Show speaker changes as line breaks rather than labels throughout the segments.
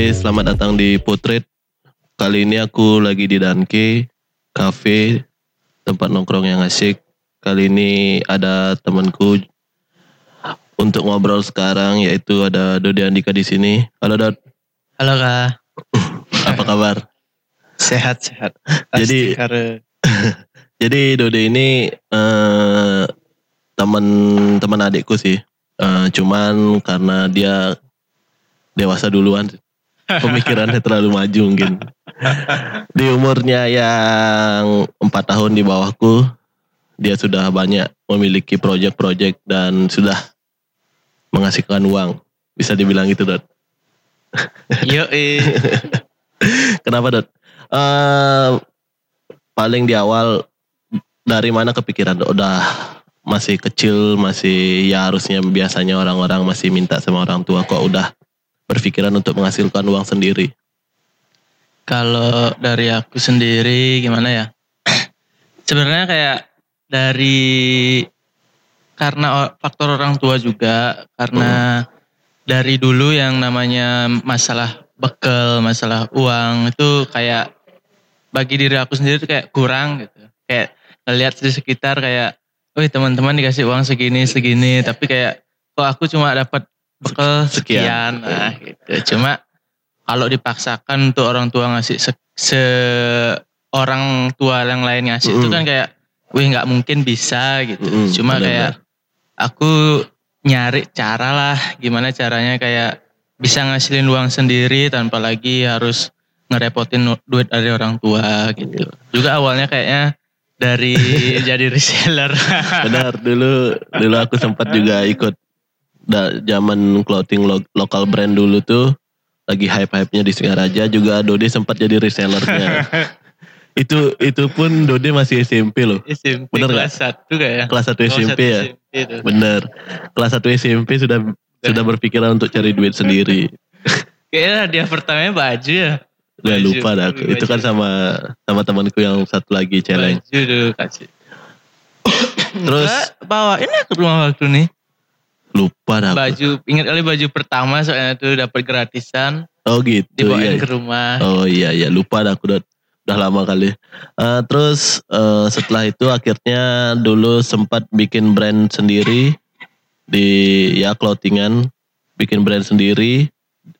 Oke, selamat datang di Potret. Kali ini aku lagi di Danke Cafe, tempat nongkrong yang asik. Kali ini ada temanku untuk ngobrol sekarang yaitu ada Dodi Andika di sini. Halo Dod,
Halo kak,
apa kabar?
sehat sehat.
Jadi- Jadi Dodi ini eh, teman-teman adikku sih. Eh, cuman karena dia dewasa duluan, pemikirannya terlalu maju mungkin. Di umurnya yang empat tahun di bawahku, dia sudah banyak memiliki proyek-proyek dan sudah menghasilkan uang. Bisa dibilang gitu, Dot.
yo eh
Kenapa, Dot? Eh, paling di awal dari mana kepikiran Dot? Udah masih kecil, masih ya harusnya biasanya orang-orang masih minta sama orang tua kok udah berpikiran untuk menghasilkan uang sendiri.
kalau dari aku sendiri gimana ya? Sebenarnya kayak dari karena faktor orang tua juga karena dari dulu yang namanya masalah bekal, masalah uang itu kayak bagi diri aku sendiri tuh kayak kurang gitu. Kayak ngelihat di sekitar kayak, wih teman-teman dikasih uang segini segini, tapi kayak kok aku cuma dapat bekal
Sekian.
sekian, nah gitu. Cuma kalau dipaksakan untuk orang tua ngasih se, se- orang tua yang lain ngasih itu
Mm-mm.
kan kayak, wih nggak mungkin bisa gitu.
Mm-mm,
Cuma
benar-benar.
kayak aku nyari cara lah gimana caranya kayak bisa ngasilin uang sendiri tanpa lagi harus ngerepotin duit dari orang tua gitu. Juga awalnya kayaknya dari jadi reseller.
Benar dulu dulu aku sempat juga ikut da, zaman clothing lo, lokal brand dulu tuh lagi hype-hype-nya di Singaraja juga Dode sempat jadi resellernya. itu itu pun Dode masih SMP loh.
SMP
Bener
kelas satu kayak.
Kelas 1
Kelas
SMP
satu
ya.
SMP itu.
Bener. Kelas 1 SMP sudah sudah berpikiran untuk cari duit sendiri.
Kayaknya dia pertamanya baju ya. Baju,
lupa dah aku. Itu kan
baju.
sama sama temanku yang satu lagi challenge.
Baju dulu kasih.
Terus
bawa ini ke rumah waktu nih.
Lupa dah.
Baju ingat kali baju pertama soalnya tuh dapat gratisan
Oh gitu.
dibawain
iya.
ke rumah.
Oh iya iya lupa dah aku udah, udah lama kali. Eh, terus eh, setelah itu akhirnya dulu sempat bikin brand sendiri di ya clothingan, bikin brand sendiri.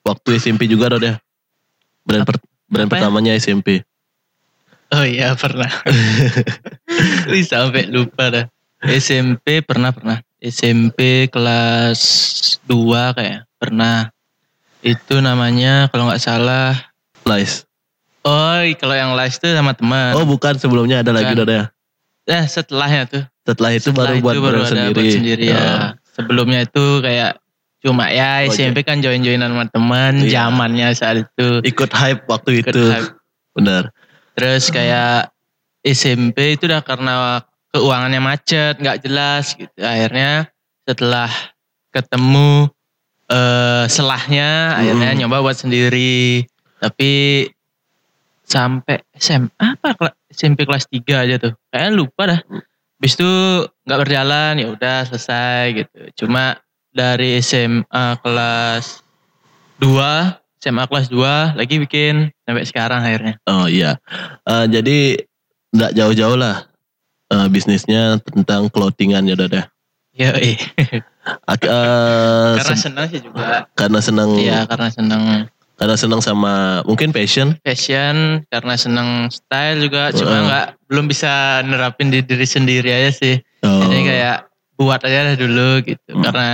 Waktu SMP juga udah ya. Brand per- brand
Apa ya?
pertamanya SMP.
Oh iya pernah. Wih sampai lupa dah. SMP pernah pernah. SMP kelas 2 kayak pernah. Itu namanya kalau nggak salah.
Lies.
Oh kalau yang live itu sama teman.
Oh bukan sebelumnya ada lagi
Bukan.
udah ya.
Eh setelahnya tuh.
Setelah itu
Setelah
baru buat
itu
brand
ada
sendiri.
buat sendiri ya.
Oh.
Sebelumnya itu kayak cuma ya
Oh,
SMP kan join-joinan sama teman
Iya.
zamannya saat itu.
Ikut hype waktu
Ikut
itu.
hype.
Benar.
Terus kayak SMP itu udah karena keuangannya macet, nggak jelas gitu. Akhirnya setelah ketemu eh selahnya, akhirnya
Hmm.
nyoba buat sendiri. Tapi sampai SMA apa SMP kelas 3 aja tuh. Kayaknya lupa dah. Habis itu nggak berjalan, ya udah selesai gitu. Cuma dari SMA kelas 2, SMA kelas 2 lagi bikin sampai sekarang akhirnya.
Oh iya. Eh, jadi nggak jauh-jauh lah eh, bisnisnya tentang clothingan ya Dada.
Ya, eh.
Ak- eh,
karena
se-
senang sih juga.
karena senang
Iya, karena senang
karena senang sama mungkin passion.
fashion, karena senang style juga. Cuma
Heeh.
nggak belum bisa nerapin di diri sendiri aja sih.
Oh,
Jadi kayak buat aja lah dulu gitu.
Hmm.
Karena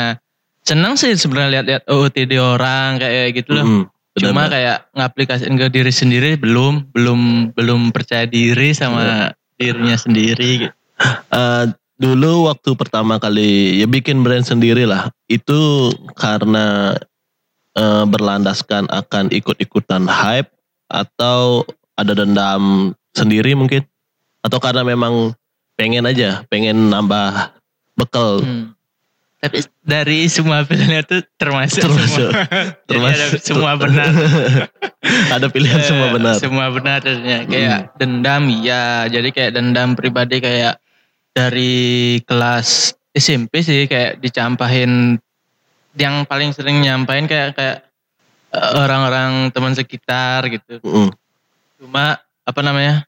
senang sih sebenarnya lihat-lihat OOTD orang kayak gitu loh.
mm,
Cuma
benar-benar.
kayak ngaplikasiin ke diri sendiri belum, belum, belum percaya diri sama dirinya sendiri gitu.
Eh, dulu waktu pertama kali ya bikin brand sendiri lah. Itu karena eh, berlandaskan akan ikut-ikutan hype atau ada dendam sendiri mungkin atau karena memang pengen aja, pengen nambah bekal.
Hmm. Tapi dari semua pilihan itu termasuk,
Termasuk.
semua, Jadi
Termasuk
ada semua benar.
ada pilihan semua
Eh,
benar. Hmm.
Semua benar jadinya. Kayak dendam ya. Jadi kayak dendam pribadi kayak dari kelas SMP sih kayak dicampahin yang paling sering nyampain kayak kayak eh, orang-orang teman sekitar gitu.
Mm.
Cuma apa namanya?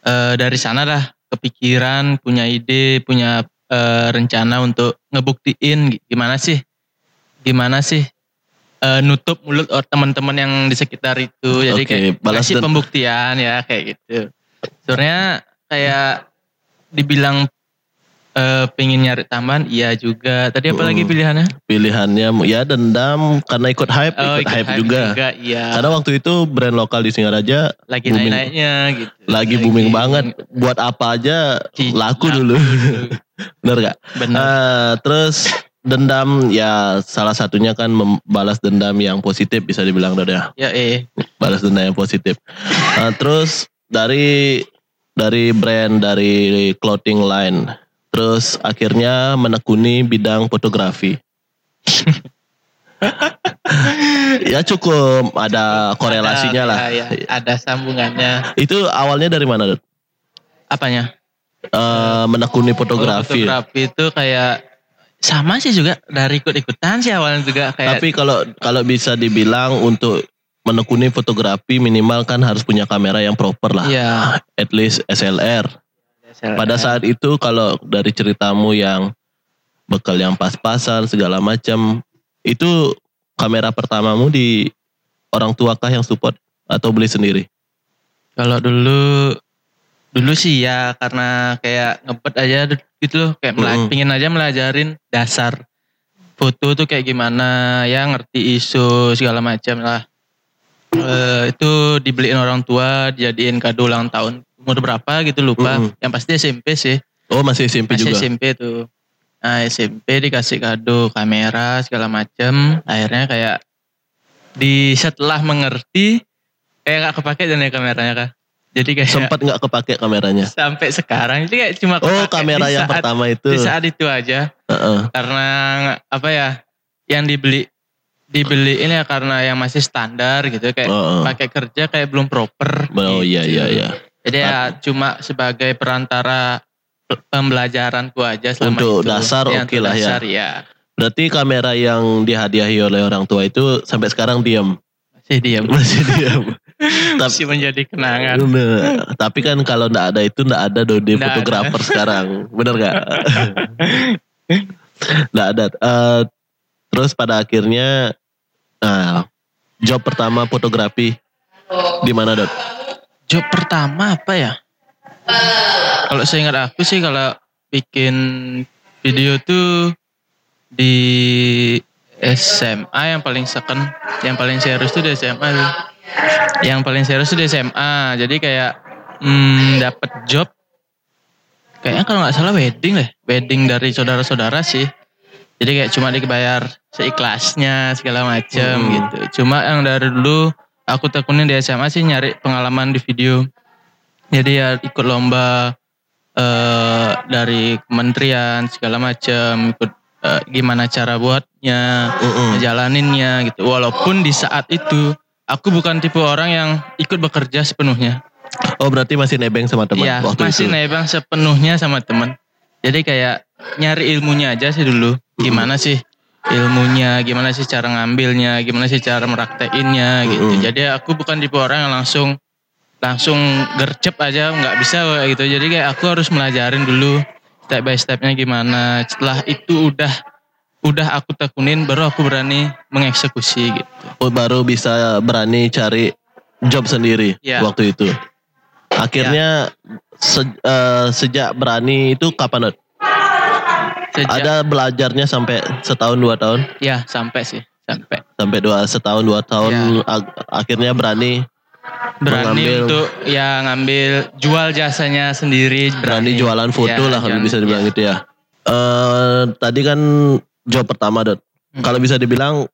eh, dari sana lah kepikiran, punya ide, punya eh, rencana untuk ngebuktiin gi- gimana sih, gimana sih eh, nutup mulut teman-teman yang di sekitar itu. Jadi
Oke,
kayak
balas
kasih pembuktian ya kayak gitu. Sebenarnya kayak dibilang eh, pengen nyari tambahan, iya juga. Tadi apa lagi pilihannya?
Pilihannya ya dendam karena ikut hype,
Oh,
ikut
ikut
hype, juga.
iya.
Karena waktu itu brand lokal di Singaraja
lagi
booming.
naik-naiknya gitu.
lagi booming banget. Buat apa aja
Ci-
laku dulu. Bener gak?
Benar.
Eh, terus dendam ya salah satunya kan membalas dendam yang positif bisa dibilang Dod ya.
ya eh.
Balas dendam yang positif. Eh, terus dari dari brand dari clothing line terus akhirnya menekuni bidang fotografi. ya cukup ada korelasinya
Ada,
lah.
ya, ya. Ada sambungannya.
Itu awalnya dari mana, Dod?
Apanya?
Eh, menekuni
Kalau
fotografi.
Fotografi itu kayak sama sih juga dari ikut-ikutan sih awalnya juga kayak
Tapi kalau kalau bisa dibilang untuk menekuni fotografi minimal kan harus punya kamera yang proper lah.
Iya.
At least SLR. Pada saat itu kalau dari ceritamu yang bekal yang pas-pasan segala macam itu kamera pertamamu di orang tua kah yang support atau beli sendiri?
kalau dulu dulu sih ya karena kayak ngebet aja gitu loh kayak mela-
Mm-mm.
pingin aja melajarin dasar foto tuh kayak gimana ya ngerti isu segala macam lah Eh, itu dibeliin orang tua dijadiin kado ulang tahun umur berapa gitu lupa
Mm-mm.
yang pasti SMP sih
Oh masih SMP
masih
juga.
SMP tuh nah SMP dikasih kado kamera segala macam akhirnya kayak di setelah mengerti kayak nggak kepake dan ya kameranya kak jadi kayak
Sempat nggak kepake kameranya?
sampai sekarang itu kayak cuma
Oh kamera yang
saat-
pertama itu.
di saat itu aja
Heeh.
karena apa ya yang dibeli dibeli ini ya karena yang masih standar gitu kayak
Heeh.
pakai kerja kayak belum proper
Oh iya
gitu.
iya iya.
jadi ya cuma sebagai perantara pe- pembelajaranku aja selama
Untuk
itu
dasar
Ya,
oke
untuk
lah ya.
dasar, ya
Berarti kamera yang dihadiahi oleh orang tua itu sampai sekarang diam.
masih diam
Masih diam. Tapi
masih menjadi kenangan
Bener. Tapi kan kalau ndak ada itu ndak ada dode fotografer sekarang. Bener gak? ndak ada. Eh, terus pada akhirnya nah, job pertama fotografi di mana dot?
job pertama apa ya? Kalau saya ingat aku sih kalau bikin video tuh di SMA yang paling second yang paling serius tuh di SMA tuh yang paling serius tuh di SMA jadi kayak hmm, dapat job. Kayaknya kalau nggak salah wedding deh. Wedding dari saudara-saudara sih. Jadi kayak cuma dibayar seikhlasnya segala macam
Hmm.
gitu cuma yang dari dulu aku tekunin di SMA sih nyari pengalaman di video jadi ya ikut lomba eh dari kementerian segala macam ikut eh, gimana cara buatnya
Mm-mm.
ngejalaninnya gitu walaupun di saat itu aku bukan tipe orang yang ikut bekerja sepenuhnya
Oh berarti masih nebeng sama teman
Iya,
waktu
masih
itu.
nebang sepenuhnya sama temen. Jadi kayak nyari ilmunya aja sih dulu. Gimana sih ilmunya, gimana sih cara ngambilnya, gimana sih cara meraktekinnya gitu.
Mm-mm.
Jadi aku bukan tipe orang yang langsung langsung gercep aja nggak bisa gitu. Jadi kayak aku harus melajarin dulu step by stepnya gimana. Setelah itu udah udah aku tekunin baru aku berani mengeksekusi gitu.
Oh, baru bisa berani cari job sendiri
Iya.
waktu itu. Akhirnya se- eh, sejak berani itu kapan?
Sejak
Ada belajarnya sampai setahun dua tahun?
ya sampai sih sampai
Sampai dua setahun dua tahun ag- akhirnya berani
berani
Mengambil-
untuk ya ngambil jual jasanya sendiri
berani jualan foto
Ya,
lah kalau bisa dibilang
ya.
gitu ya. Eh tadi kan job pertama Dot.
Hmm.
Kalau bisa dibilang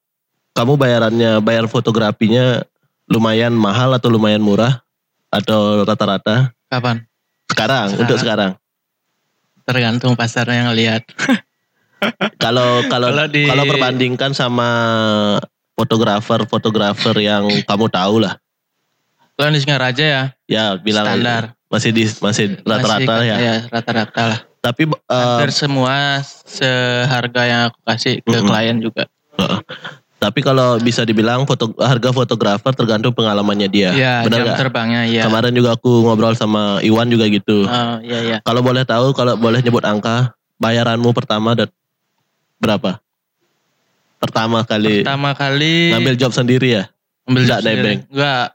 kamu bayarannya bayar fotografinya lumayan mahal atau lumayan murah atau rata-rata?
kapan
Sekarang,
Sekarang.
untuk sekarang.
Tergantung pasarnya yang lihat
Kalau kalau
Kalau di-
kalau perbandingkan sama fotografer-fotografer yang kamu tahu lah.
kalau di Singaraja ya
Ya bilang
standar
masih di masih rata-rata
Masih-
ya.
rata-rata lah
Tapi
hampir semua seharga yang aku kasih ke
Mm-mm.
klien juga
Heeh. Tapi kalau bisa dibilang foto harga fotografer tergantung pengalamannya dia.
Iya,
Benar
jam
nggak?
terbangnya ya.
Kemarin juga aku ngobrol sama Iwan juga gitu.
Oh, iya iya.
Kalau boleh tahu, kalau boleh nyebut angka, bayaranmu pertama dan berapa? Pertama kali
Pertama kali
ngambil job sendiri ya?
ambil
nggak
job sendiri.
nebeng?
Enggak.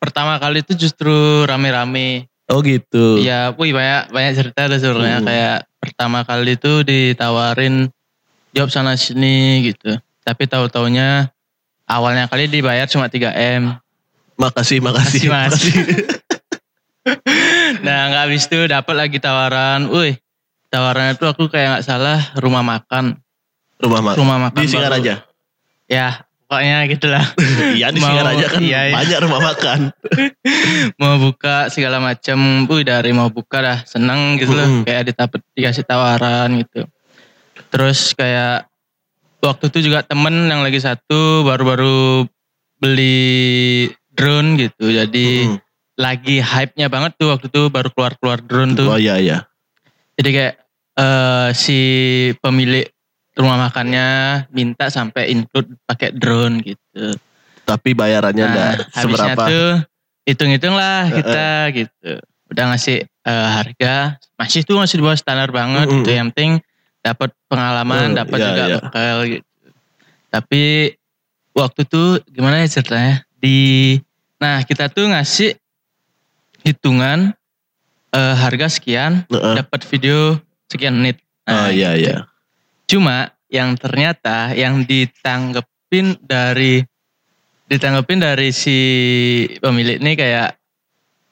Pertama kali itu justru rame-rame.
Oh gitu.
Iya, wih banyak banyak cerita tuh sebenarnya
Hmm.
kayak pertama kali itu ditawarin job sana sini gitu. Tapi tahu-taunya awalnya kali dibayar cuma 3 m.
Makasih, makasih.
Makasih, Nah nggak habis itu dapat lagi tawaran. Wih, tawarannya tuh aku kayak nggak salah rumah makan.
Rumah makan.
Rumah makan
Di. Singaraja.
Ya, pokoknya gitulah.
Iya di
Mau-
Singaraja kan
iya, iya.
banyak rumah makan.
mau buka segala macam. Wih, dari mau buka dah seneng gitu loh. Kayak ditapet, dikasih tawaran gitu. Terus kayak waktu itu juga temen yang lagi satu baru-baru beli drone gitu. Jadi
Mm.
lagi hype-nya banget tuh waktu itu baru keluar-keluar drone tuh.
Oh iya iya.
Jadi kayak eh, si pemilik rumah makannya minta sampai include pakai drone gitu.
Tapi bayarannya enggak
Nah, habisnya
seberapa.
tuh hitung-hitung lah kita gitu. Udah ngasih eh, harga, masih tuh masih di bawah standar banget
Mm-mm.
gitu. Yang penting dapat pengalaman,
Mm,
dapat
iya,
juga
iya.
bekal gitu. Tapi waktu tuh gimana ya ceritanya? Di nah kita tuh ngasih hitungan eh, harga sekian,
Heeh.
dapat video sekian menit.
Oh
Nah,
iya
gitu.
iya.
Cuma yang ternyata yang ditanggepin dari ditanggepin dari si pemilik ini kayak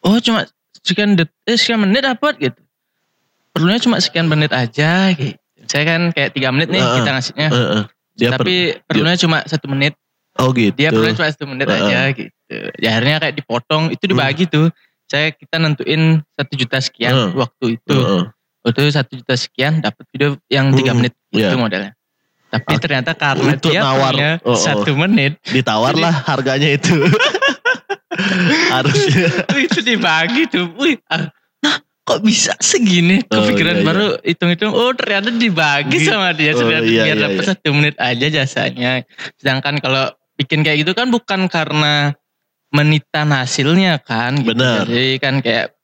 oh cuma sekian det eh, sekian menit dapat gitu. Perlunya cuma sekian menit aja gitu. Saya kan kayak tiga menit nih
Heeh.
kita ngasihnya.
Heeh. Dia per-
Tapi perlunya cuma satu menit.
oh gitu.
Dia perlunya cuma satu menit
Heeh.
aja gitu. Ya akhirnya kayak dipotong itu dibagi tuh. Saya kita nentuin satu juta sekian
Heeh.
waktu itu.
Heeh.
Waktu itu satu juta sekian dapat video yang tiga
Mm-mm.
menit itu
Iya.
modelnya. Tapi
Ah,
ternyata karena
untuk
dia
nawar.
punya
Oh, oh.
satu menit
Ditawar
Jadi-
lah harganya itu. Harusnya.
itu dibagi tuh. Wih, ah, kok bisa segini?
Oh,
Kepikiran
iya, iya.
baru hitung-hitung. Oh ternyata dibagi
Gitu.
sama dia.
Oh,
Ternyata
iya,
biar
iya,
dapat
iya.
satu menit aja jasanya. Sedangkan kalau bikin kayak gitu kan bukan karena menitan hasilnya kan. Gitu.
Benar.
Jadi kan kayak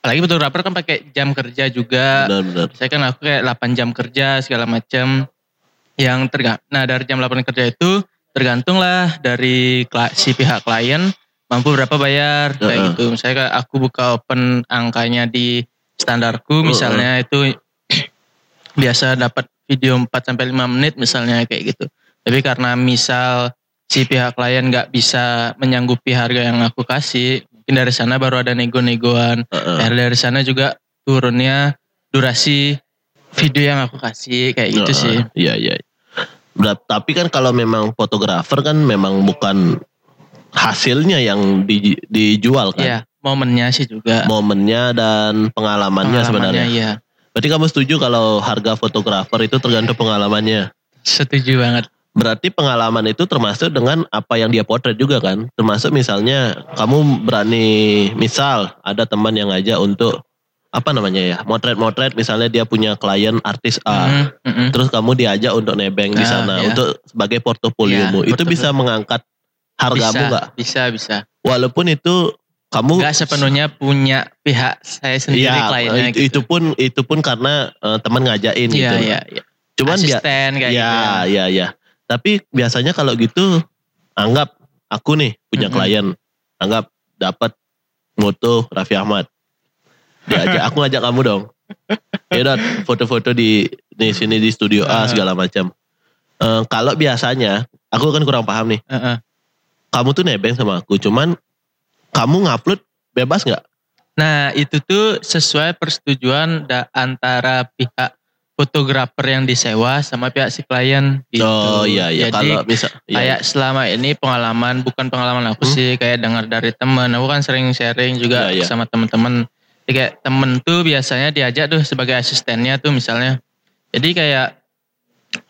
apalagi fotografer kan pakai jam kerja juga.
Benar-benar.
Saya kan aku kayak 8 jam kerja segala macam yang tergantung. Nah dari jam 8 kerja itu tergantung lah dari si pihak klien mampu berapa bayar kayak
Heeh.
gitu. Misalnya aku buka open angkanya di standarku misalnya itu biasa dapat video 4 sampai 5 menit misalnya kayak gitu. Tapi karena misal si pihak klien nggak bisa menyanggupi harga yang aku kasih, mungkin dari sana baru ada nego-negoan.
Heeh.
Dari dari sana juga turunnya durasi video yang aku kasih kayak gitu
Heeh.
sih.
Iya iya. Tapi kan kalau memang fotografer kan memang bukan hasilnya yang di- dijual kan.
Iya, momennya sih juga.
Momennya dan pengalamannya, sebenarnya.
Iya,
Berarti kamu setuju kalau harga fotografer itu tergantung pengalamannya.
setuju banget.
Berarti pengalaman itu termasuk dengan apa yang dia potret juga kan. Termasuk misalnya kamu berani misal ada teman yang ngajak untuk apa namanya ya motret-motret misalnya dia punya klien artis A.
Mhm, mhm.
Terus kamu diajak untuk nebeng di
Ah,
sana
iya.
untuk sebagai portofoliomu.
Iya,
itu bisa
portofolio.
mengangkat hargamu
bisa,
nggak?
bisa, bisa.
Walaupun itu kamu
Enggak sepenuhnya punya pihak saya sendiri
Iya,
kliennya
itu,
gitu.
itu pun itu pun karena eh, teman ngajakin
Iya,
gitu.
iya, iya.
Cuman dia
Asisten kayak
ya,
gitu. ya.
ya, ya. Tapi biasanya kalau gitu anggap aku nih punya
Mm-mm.
klien, anggap dapat moto Raffi Ahmad. Diajak aku ngajak kamu dong. Ya foto-foto di di sini di studio A segala macam. Eh, kalau biasanya aku kan kurang paham nih.
Heeh.
Kamu tuh nebeng sama aku, cuman kamu ngupload bebas nggak?
Nah, itu tuh sesuai persetujuan da- antara pihak fotografer yang disewa sama pihak si klien gitu.
Oh iya iya.
Jadi
Kalau misal iya,
kayak selama ini pengalaman bukan pengalaman aku
Hmm.
sih kayak dengar dari temen aku kan sering sharing juga
Iya, iya.
sama temen-temen Jadi kayak temen tuh biasanya diajak tuh sebagai asistennya tuh misalnya jadi kayak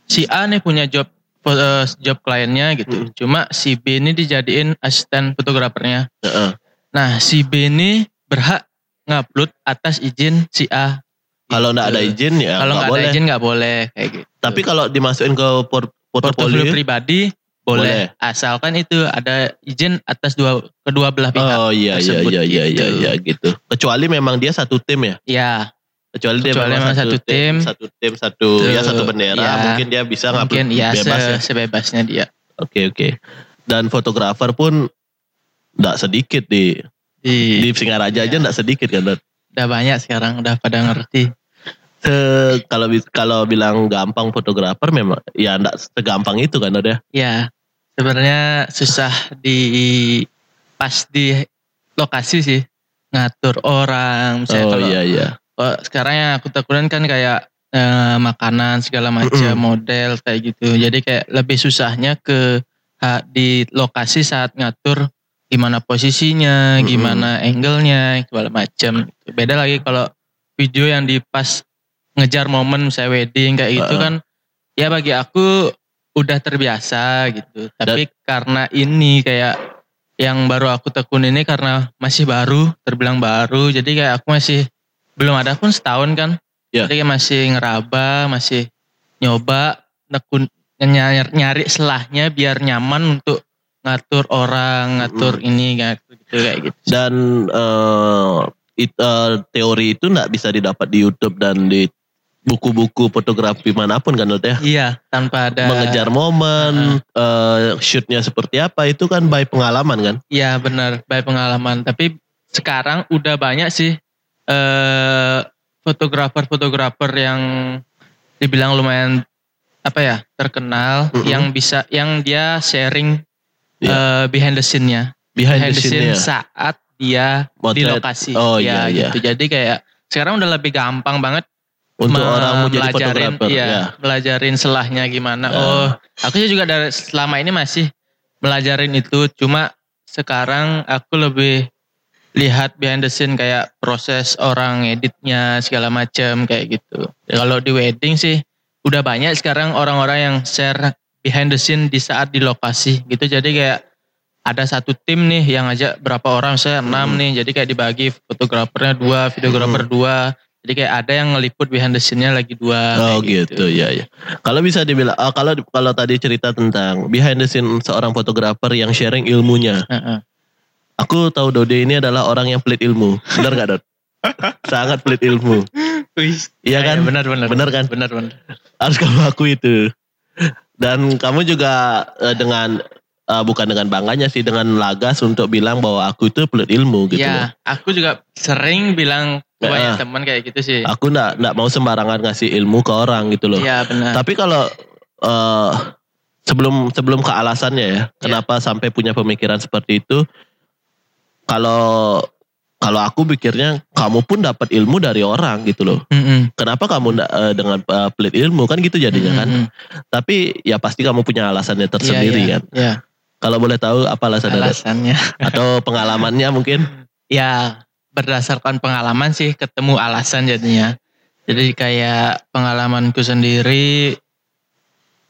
si A nih punya job eh, job kliennya gitu
Hmm.
cuma si B ini dijadiin asisten fotografernya
Heeh.
nah si B ini berhak ngupload atas izin si A
Kalau nggak
Gitu.
ada izin ya
kalau
nggak
ada
boleh.
izin nggak boleh kayak gitu
Tapi kalau dimasukin ke por-
portofolio pribadi boleh. Asalkan itu ada izin atas dua kedua belah pihak.
Oh iya iya
tersebut
iya iya
gitu.
iya iya gitu. Kecuali memang dia satu tim ya.
Ya,
Kecuali dia
Kecuali
memang
memang satu tim.
satu tim satu
Tuh,
ya satu bendera
ya.
mungkin dia bisa
mungkin ya,
bebas
se-
ya.
sebebasnya dia.
Oke oke. Dan fotografer pun enggak sedikit di
Di,
di Singaraja aja
Iya.
enggak sedikit kan.
Udah banyak sekarang udah pada ngerti.
Se- kalau kalau bilang gampang fotografer memang ya enggak segampang itu kan Dot, ya.
Ya, sebenarnya susah di pas di lokasi sih ngatur orang. Misalnya
Oh
kalau
iya iya.
Kalau sekarang yang aku tekunin kan kayak eh, makanan segala macam model kayak gitu. Jadi kayak lebih susahnya ke ha- di lokasi saat ngatur gimana posisinya, gimana angle-nya, segala macam. Beda lagi kalau video yang di pas ngejar momen misalnya wedding kayak gitu kan. Ya bagi aku udah terbiasa gitu. Tapi karena ini kayak yang baru aku tekun ini karena masih baru, terbilang baru. Jadi kayak aku masih belum ada pun setahun kan.
Ya.
Jadi masih ngeraba, masih nyoba nekun nyari, nyari selahnya biar nyaman untuk ngatur orang, ngatur ini kayak gitu kayak gitu.
Dan eh, it- eh, teori itu enggak bisa didapat di YouTube dan di buku-buku fotografi mana pun kan Dot, ya.
Iya, tanpa ada
mengejar momen, eh, shootnya seperti apa itu kan by pengalaman kan.
Iya benar, baik pengalaman. Tapi sekarang udah banyak sih eh fotografer-fotografer yang dibilang lumayan apa ya terkenal,
Mm-mm.
yang bisa, yang dia sharing
Iya.
eh, behind the scene-nya,
Behind, the scene-nya.
saat dia di
Motret.
lokasi.
Oh,
ya,
iya, iya.
gitu. Jadi kayak sekarang udah lebih gampang banget
Untuk orang mau jadi fotografer.
iya,
Ya.
melajarin selahnya gimana.
Ya.
Oh, aku sih juga dari selama ini masih melajarin itu. Cuma sekarang aku lebih lihat behind the scene kayak proses orang editnya segala macam kayak gitu. Ya, kalau di wedding sih udah banyak sekarang orang-orang yang share behind the scene di saat di lokasi gitu. Jadi kayak ada satu tim nih yang ngajak berapa orang saya enam
Hmm.
nih. Jadi kayak dibagi fotografernya dua, videografer dua. Jadi kayak ada yang ngeliput behind the scene-nya lagi dua.
Oh
kayak
gitu. ya ya. Kalau bisa dibilang oh, kalau kalau tadi cerita tentang behind the scene seorang fotografer yang sharing ilmunya.
Heeh.
Aku tahu Dode ini adalah orang yang pelit ilmu. Benar gak Dot? Sangat pelit ilmu. Iya kan?
Benar benar.
Benar kan?
Benar benar.
Harus kamu aku itu. Dan kamu juga eh, dengan eh, bukan dengan bangganya sih dengan lagas untuk bilang bahwa aku itu pelit ilmu gitu. loh.
ya, aku juga sering bilang ke banyak teman kayak gitu sih.
Aku ndak ndak mau sembarangan ngasih ilmu ke orang gitu loh.
Iya benar.
Tapi kalau eh, sebelum sebelum ke alasannya ya, kenapa sampai punya pemikiran seperti itu? Kalau kalau aku pikirnya kamu pun dapat ilmu dari orang gitu loh.
Mm-mm.
Kenapa kamu eh, dengan eh, pelit ilmu kan gitu jadinya kan?
Mm-mm.
Tapi ya pasti kamu punya alasannya
Iya,
tersendiri
iya,
kan.
Iya.
Kalau boleh tahu apa alasannya Dot?
Alasannya.
atau pengalamannya mungkin?
ya berdasarkan pengalaman sih ketemu alasan jadinya. Jadi kayak pengalamanku sendiri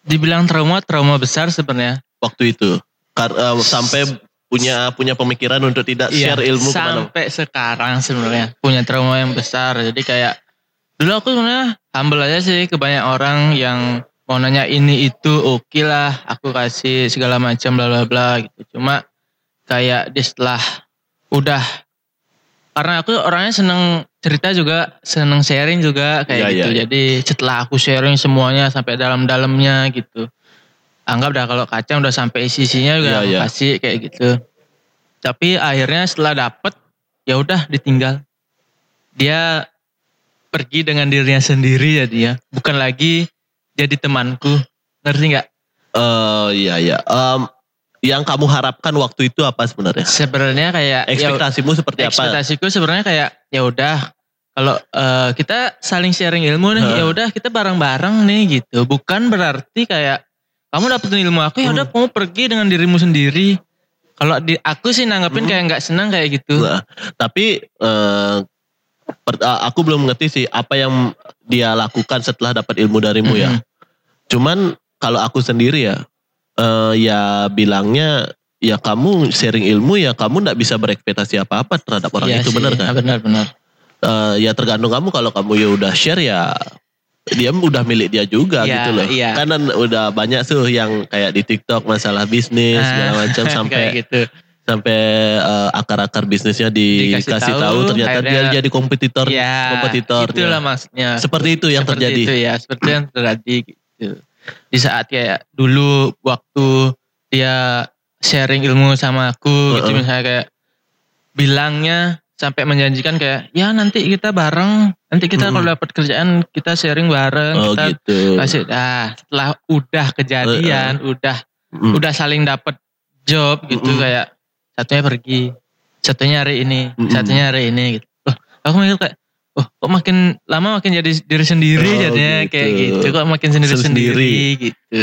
dibilang trauma trauma besar sebenarnya.
waktu itu Kar- eh, sampai punya punya pemikiran untuk tidak
Iya,
share ilmu ke mana
sampai sekarang sebenarnya punya trauma yang besar. Jadi kayak dulu aku sebenarnya humble aja sih ke banyak orang yang mau nanya ini itu oke lah aku kasih segala macam bla bla bla gitu. Cuma kayak di setelah udah karena aku orangnya seneng cerita juga seneng sharing juga kayak
Iya,
gitu.
iya.
Jadi setelah aku sharing semuanya sampai dalam-dalamnya gitu. Anggap dah kalau kacang udah sampai isi-isinya juga aku
iya.
kasih kayak gitu. Tapi akhirnya setelah dapet ya udah ditinggal. Dia pergi dengan dirinya sendiri jadi ya, bukan lagi jadi temanku. Ngerti nggak?
Eh iya iya. Em, yang kamu harapkan waktu itu apa sebenarnya?
Sebenarnya kayak ya,
Ekspektasimu seperti apa?
ekspektasiku sebenarnya kayak ya udah kalau eh, kita saling sharing ilmu nih
Heeh.
ya udah kita bareng-bareng nih gitu. Bukan berarti kayak kamu dapetin ilmu aku ya udah
Hmm.
kamu pergi dengan dirimu sendiri. Kalau di aku sih nanggepin
Hmm.
kayak nggak senang kayak gitu.
Nah, tapi eh, per- eh, aku belum ngerti sih apa yang dia lakukan setelah dapat ilmu darimu ya.
Mm-mm.
Cuman kalau aku sendiri ya, eh, ya bilangnya ya kamu sharing ilmu ya kamu nggak bisa berekspektasi apa-apa terhadap orang
Iya
itu
sih,
benar kan?
Benar-benar.
Eh, ya tergantung kamu kalau kamu ya udah share ya dia udah milik dia juga
Iya,
gitu loh.
iya.
Karena udah banyak tuh yang kayak di TikTok masalah bisnis segala
Ah,
macam
kayak
sampai
gitu.
sampai eh, akar-akar bisnisnya dikasih
Dikasih
tahu,
tahu,
ternyata dia
akhirnya-
jadi kompetitor
Ya,
kompetitor.
itulah
ya.
maksudnya.
Seperti itu yang
Seperti
terjadi.
itu ya, seperti yang terjadi gitu. Di saat kayak dulu waktu dia sharing ilmu sama aku gitu
Heeh.
misalnya kayak bilangnya sampai menjanjikan kayak ya nanti kita bareng, nanti kita
Mm-mm.
kalau dapat kerjaan kita sharing bareng,
Oh
kita
gitu.
kasih ah setelah udah kejadian, udah
Mm.
udah saling dapat job gitu
Mm-mm.
kayak satunya pergi, satunya hari ini,
Mm-mm.
satunya hari ini gitu. Loh, aku mikir kayak oh kok makin lama makin jadi diri sendiri
Oh,
jadinya
gitu.
kayak gitu kok makin sendiri sendiri
Sendiri.
gitu.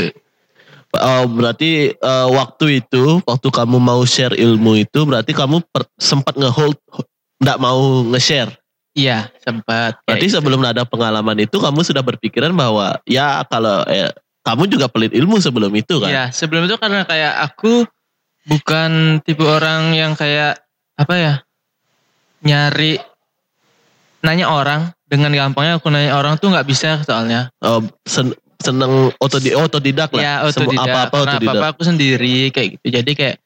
Oh, berarti eh, waktu itu, waktu kamu mau share ilmu itu, berarti kamu per- sempat ngehold, nggak mau nge-share.
Iya sempat.
Berarti
gitu.
sebelum ada pengalaman itu, kamu sudah berpikiran bahwa ya kalau eh, kamu juga pelit ilmu sebelum itu kan?
Iya sebelum itu karena kayak aku bukan tipe orang yang kayak apa ya nyari nanya orang dengan gampangnya aku nanya orang tuh nggak bisa soalnya.
Oh, sen- seneng otodi otodidak lah.
Ya
Semua
otodidak.
apa-apa otodidak.
apa-apa aku sendiri kayak gitu. Jadi kayak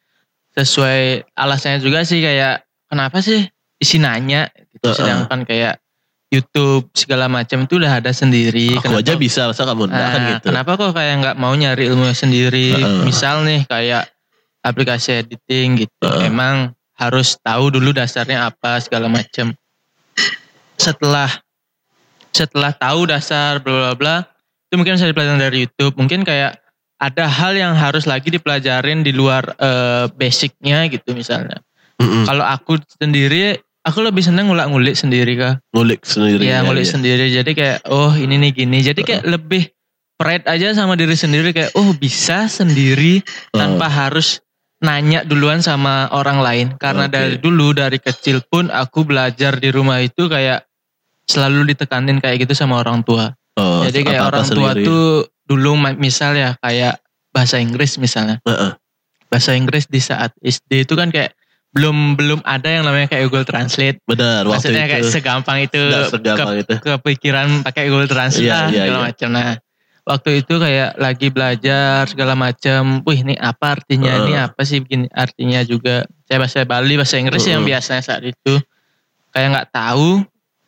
sesuai alasannya juga sih kayak kenapa sih isi nanya gitu.
Heeh.
Sedangkan kayak YouTube segala macam itu udah ada sendiri.
Aku aja bisa, masa kamu enggak kan
Nah,
gitu.
Kenapa kok kayak nggak mau nyari ilmu sendiri?
Heeh.
Misal nih kayak aplikasi editing gitu.
Heeh.
Emang harus tahu dulu dasarnya apa segala macam. Setelah setelah tahu dasar bla bla bla itu mungkin bisa dipelajari dari YouTube. Mungkin kayak ada hal yang harus lagi dipelajarin di luar eh, basicnya gitu misalnya.
Mm-mm.
Kalau aku sendiri, aku lebih seneng ngulak-ngulik sendiri kah.
Ngulik sendiri.
Iya
ya,
ngulik
ya.
sendiri. Jadi kayak oh ini nih gini. Jadi kayak lebih pride aja sama diri sendiri kayak oh bisa sendiri tanpa harus nanya duluan sama orang lain. Karena
Oke.
dari dulu dari kecil pun aku belajar di rumah itu kayak selalu ditekanin kayak gitu sama orang tua.
Oh,
Jadi kayak
apa-apa
orang tua
sendiri.
tuh dulu misal ya kayak bahasa Inggris misalnya.
Heeh.
Bahasa Inggris di saat SD itu kan kayak belum belum ada yang namanya kayak Google Translate.
Benar, waktu
Maksudnya kayak
itu.
segampang itu
segampang itu.
kepikiran pakai Google Translate
Iya,
lah
iya,
segala
iya.
macam. Nah, waktu itu kayak lagi belajar segala macam. Wih, ini apa artinya? Ini
Heeh.
apa sih begini artinya juga? Saya bahasa Bali, bahasa Inggris yang
Heeh.
biasanya saat itu kayak nggak tahu.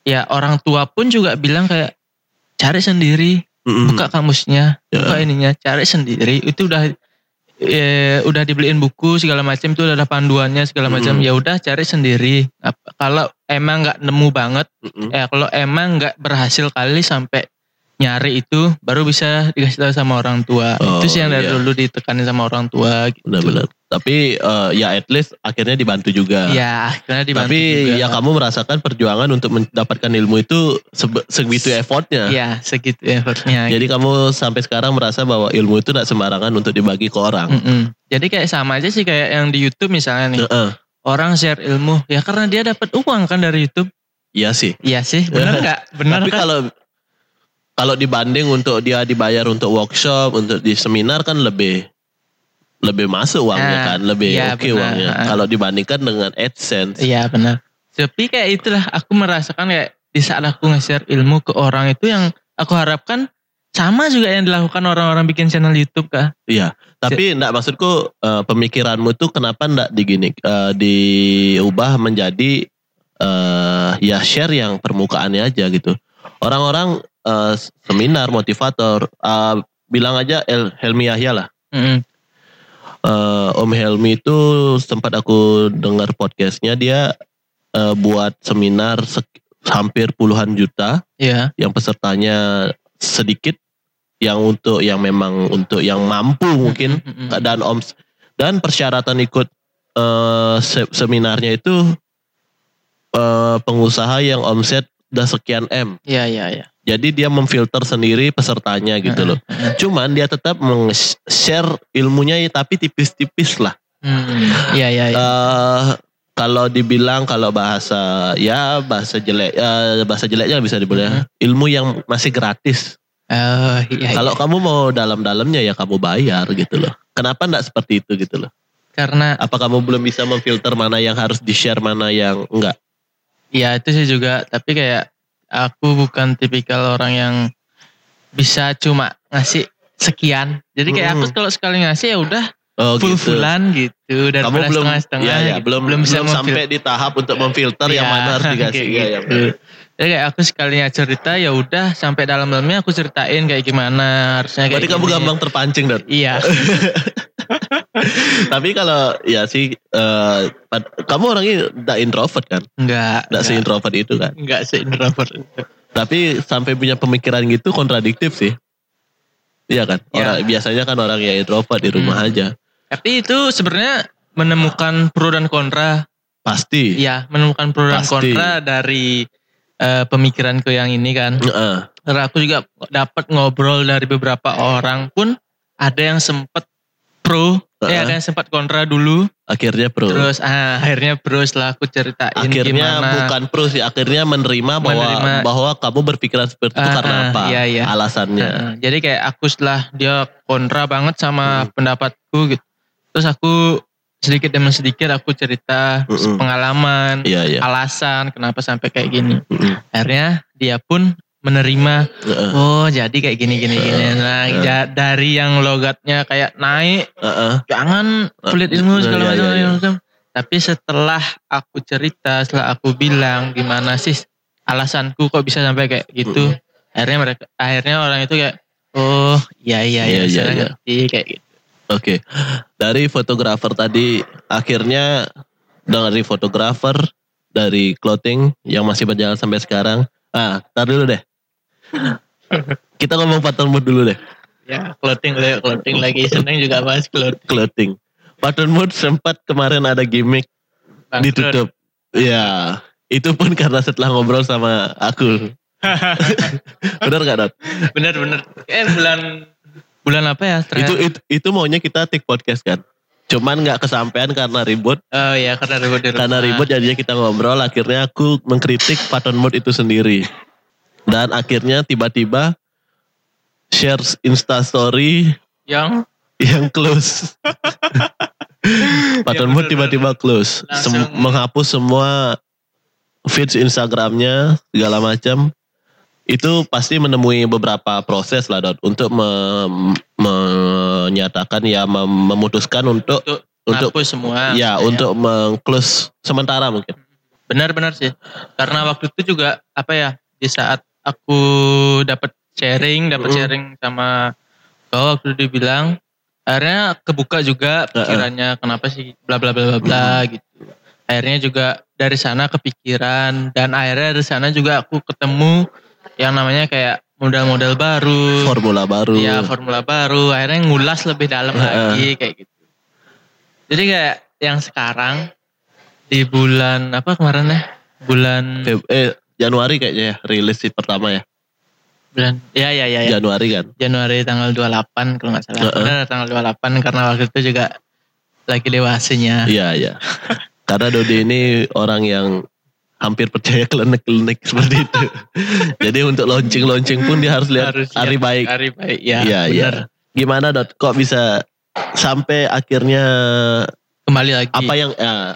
Ya orang tua pun juga bilang kayak cari sendiri,
Mm-mm.
buka kamusnya,
Ya.
buka ininya, cari sendiri. Itu udah eh, udah dibeliin buku segala macam itu udah ada panduannya segala macam.
Mm.
Ya udah cari sendiri. Kalau emang nggak nemu banget
Mm-mm.
Ya kalau emang nggak berhasil kali sampai nyari itu baru bisa dikasih tahu sama orang tua.
Oh,
itu sih yang dari
iya.
dulu ditekanin sama orang tua gitu.
Benar-benar. Tapi eh, ya at least akhirnya dibantu juga.
Ya akhirnya dibantu
Tapi
juga.
ya kamu merasakan perjuangan untuk mendapatkan ilmu itu segitu effortnya.
Ya segitu effortnya.
Jadi kamu sampai sekarang merasa bahwa ilmu itu tidak sembarangan untuk dibagi ke orang.
Mm-mm. Jadi kayak sama aja sih kayak yang di YouTube misalnya nih.
Heeh.
Orang share ilmu ya karena dia dapat uang kan dari YouTube.
Iya sih.
Iya sih, benar nggak? Benar
Tapi
kan?
kalau kalau dibanding untuk dia dibayar untuk workshop, untuk di seminar kan lebih lebih masuk uangnya
Nah,
kan, lebih
iya,
oke
benar.
uangnya.
Nah.
Kalau dibandingkan dengan AdSense.
Iya benar. Tapi kayak itulah aku merasakan kayak di saat aku nge-share ilmu ke orang itu yang aku harapkan sama juga yang dilakukan orang-orang bikin channel YouTube kah?
Iya, tapi enggak maksudku eh, pemikiranmu tuh kenapa enggak digini eh, diubah menjadi eh ya share yang permukaannya aja gitu. Orang-orang eh, seminar motivator eh, bilang aja El Helmi Yahya lah.
Mm-mm.
Eh, Om Helmi itu sempat aku dengar podcastnya dia eh, buat seminar sek- hampir puluhan juta
Iya.
yang pesertanya sedikit yang untuk yang memang untuk yang mampu mungkin
Mm-mm.
dan om dan persyaratan ikut eh, se- seminarnya itu eh, pengusaha yang omset udah sekian m
Iya iya iya.
Jadi dia memfilter sendiri pesertanya gitu loh.
Heeh.
cuman dia tetap meng-share ilmunya ya, tapi tipis-tipis lah.
Hmm, Iya iya iya.
Eh, kalau dibilang kalau bahasa ya bahasa jelek eh, bahasa jeleknya bisa dibilang ilmu yang masih gratis.
Oh iya. iya.
kalau kamu mau dalam-dalamnya ya kamu bayar gitu loh. Kenapa enggak seperti itu gitu loh?
Karena
apa kamu belum bisa memfilter mana yang harus di share mana yang enggak
ya itu sih juga. Tapi kayak aku bukan tipikal orang yang bisa cuma ngasih sekian. Jadi kayak aku
Mm.
kalau sekali ngasih ya udah
Oh
full
gitu.
fullan gitu
Kamu
daripada
belum
setengah-setengah.
ya, ya,
gitu.
belum belum,
bisa
sampai di tahap untuk memfilter yang
Iya,
mana harus dikasih
kayak
ya, ya,
gitu. Jadi kayak aku sekalinya cerita ya udah sampai dalam-dalamnya aku ceritain kayak gimana harusnya kayak
Berarti kamu gampang terpancing dan.
Iya.
Tapi kalau ya sih pad- kamu orangnya tidak introvert kan?
Enggak.
Tidak se-introvert itu kan?
Enggak se-introvert.
Tapi sampai punya pemikiran gitu kontradiktif sih. Iya kan?
Ya.
Orang biasanya kan orang yang introvert di rumah
Hmm.
aja.
Tapi itu sebenarnya menemukan pro dan kontra.
Pasti.
Iya, menemukan pro dan
Pasti.
kontra dari eh, pemikiranku yang ini kan.
Heeh.
Karena aku juga dapat ngobrol dari beberapa orang pun ada yang sempat pro,
Heeh.
ada yang sempat kontra dulu.
Akhirnya pro.
Terus ah, akhirnya pro setelah aku ceritain
akhirnya
gimana.
bukan pro sih, akhirnya menerima bahwa
Menerima.
bahwa kamu berpikiran seperti itu
Ah,
karena
ah,
apa?
iya, iya.
Alasannya.
Heeh, jadi kayak aku setelah dia kontra banget sama
Hmm.
pendapatku gitu. Terus aku sedikit demi sedikit aku cerita
Mm-mm.
pengalaman,
Iya, iya.
alasan kenapa sampai kayak gini.
Mm-mm.
Akhirnya dia pun menerima,
Heeh.
oh jadi kayak gini gini gini. Nah, ja- dari yang logatnya kayak naik,
Heeh.
jangan pelit ilmu
Nah,
segala
iya,
macam.
iya, iya.
Tapi setelah aku cerita, setelah aku bilang gimana sih alasanku kok bisa sampai kayak gitu, akhirnya mereka, akhirnya orang itu kayak, oh iya iya
Iya,
iya,
iya, iya.
ngerti kayak gitu.
Oke, dari fotografer tadi akhirnya dari fotografer dari clothing yang masih berjalan sampai sekarang. Ah, tar dulu deh. Kita ngomong pattern mood dulu deh.
Ya, clothing clothing lagi seneng juga bahas clothing.
Clothing. Pattern mood sempat kemarin ada gimmick
Bangkrut.
ditutup. Ya, itu pun karena setelah ngobrol sama aku. Benar gak Dot?
bener bener. Eh bulan bulan apa ya?
Itu,
Terakhir.
itu itu maunya kita take podcast kan. Cuman nggak kesampaian karena ribut.
Oh iya karena ribut di rumah.
Karena ribut jadinya kita ngobrol. Akhirnya aku mengkritik pattern mood itu sendiri. Dan akhirnya tiba-tiba share Insta story
Yang
yang close. pattern
Ya,
tiba-tiba close. Sem- menghapus semua feeds Instagramnya segala macam. Itu pasti menemui beberapa proses lah Dot untuk me- menyatakan ya mem- memutuskan untuk
untuk
untuk
semua.
ya
maksudnya.
untuk meng-close sementara mungkin.
Benar-benar sih. Karena waktu itu juga apa ya di saat aku dapat sharing, dapat
Mm.
sharing sama kau waktu itu dibilang akhirnya kebuka juga pikirannya kenapa sih bla bla bla bla bla gitu. Akhirnya juga dari sana kepikiran dan akhirnya dari sana juga aku ketemu yang namanya kayak modal-modal baru.
Formula baru.
Iya formula baru akhirnya ngulas lebih dalam
Heeh.
lagi kayak gitu. Jadi kayak yang sekarang di bulan apa kemarin ya? Bulan
Feb- eh Januari kayaknya ya rilis sih pertama ya.
bulan ya ya ya, ya.
Januari kan.
Januari tanggal 28 kalau nggak salah.
Heeh.
Benar tanggal 28 karena waktu itu juga lagi dewasanya.
Iya iya. Karena Dodi ini orang yang hampir percaya klenik-klenik seperti itu. Jadi untuk launching-launching pun dia harus lihat
Harus
hari baik.
Hari baik ya.
Iya iya. Gimana Dot? Kok bisa sampai akhirnya
Kembali lagi.
apa yang ya,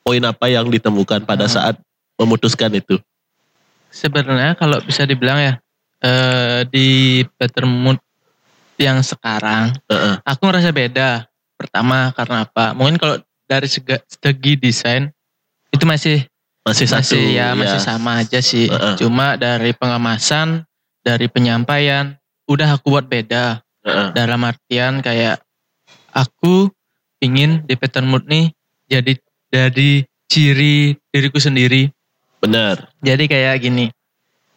poin apa yang ditemukan pada
Hmm.
saat memutuskan itu?
Sebenarnya kalau bisa dibilang ya eh, di Better Mood yang sekarang
Heeh.
aku ngerasa beda. Pertama karena apa? Mungkin kalau dari sega- segi desain itu masih
Masih satu.
masih ya masih sama aja sih.
Heeh.
Cuma dari pengemasan, dari penyampaian udah aku buat beda.
Heeh.
Dalam artian kayak aku pingin di pattern mood nih jadi dari ciri diriku sendiri.
Benar.
Jadi kayak gini.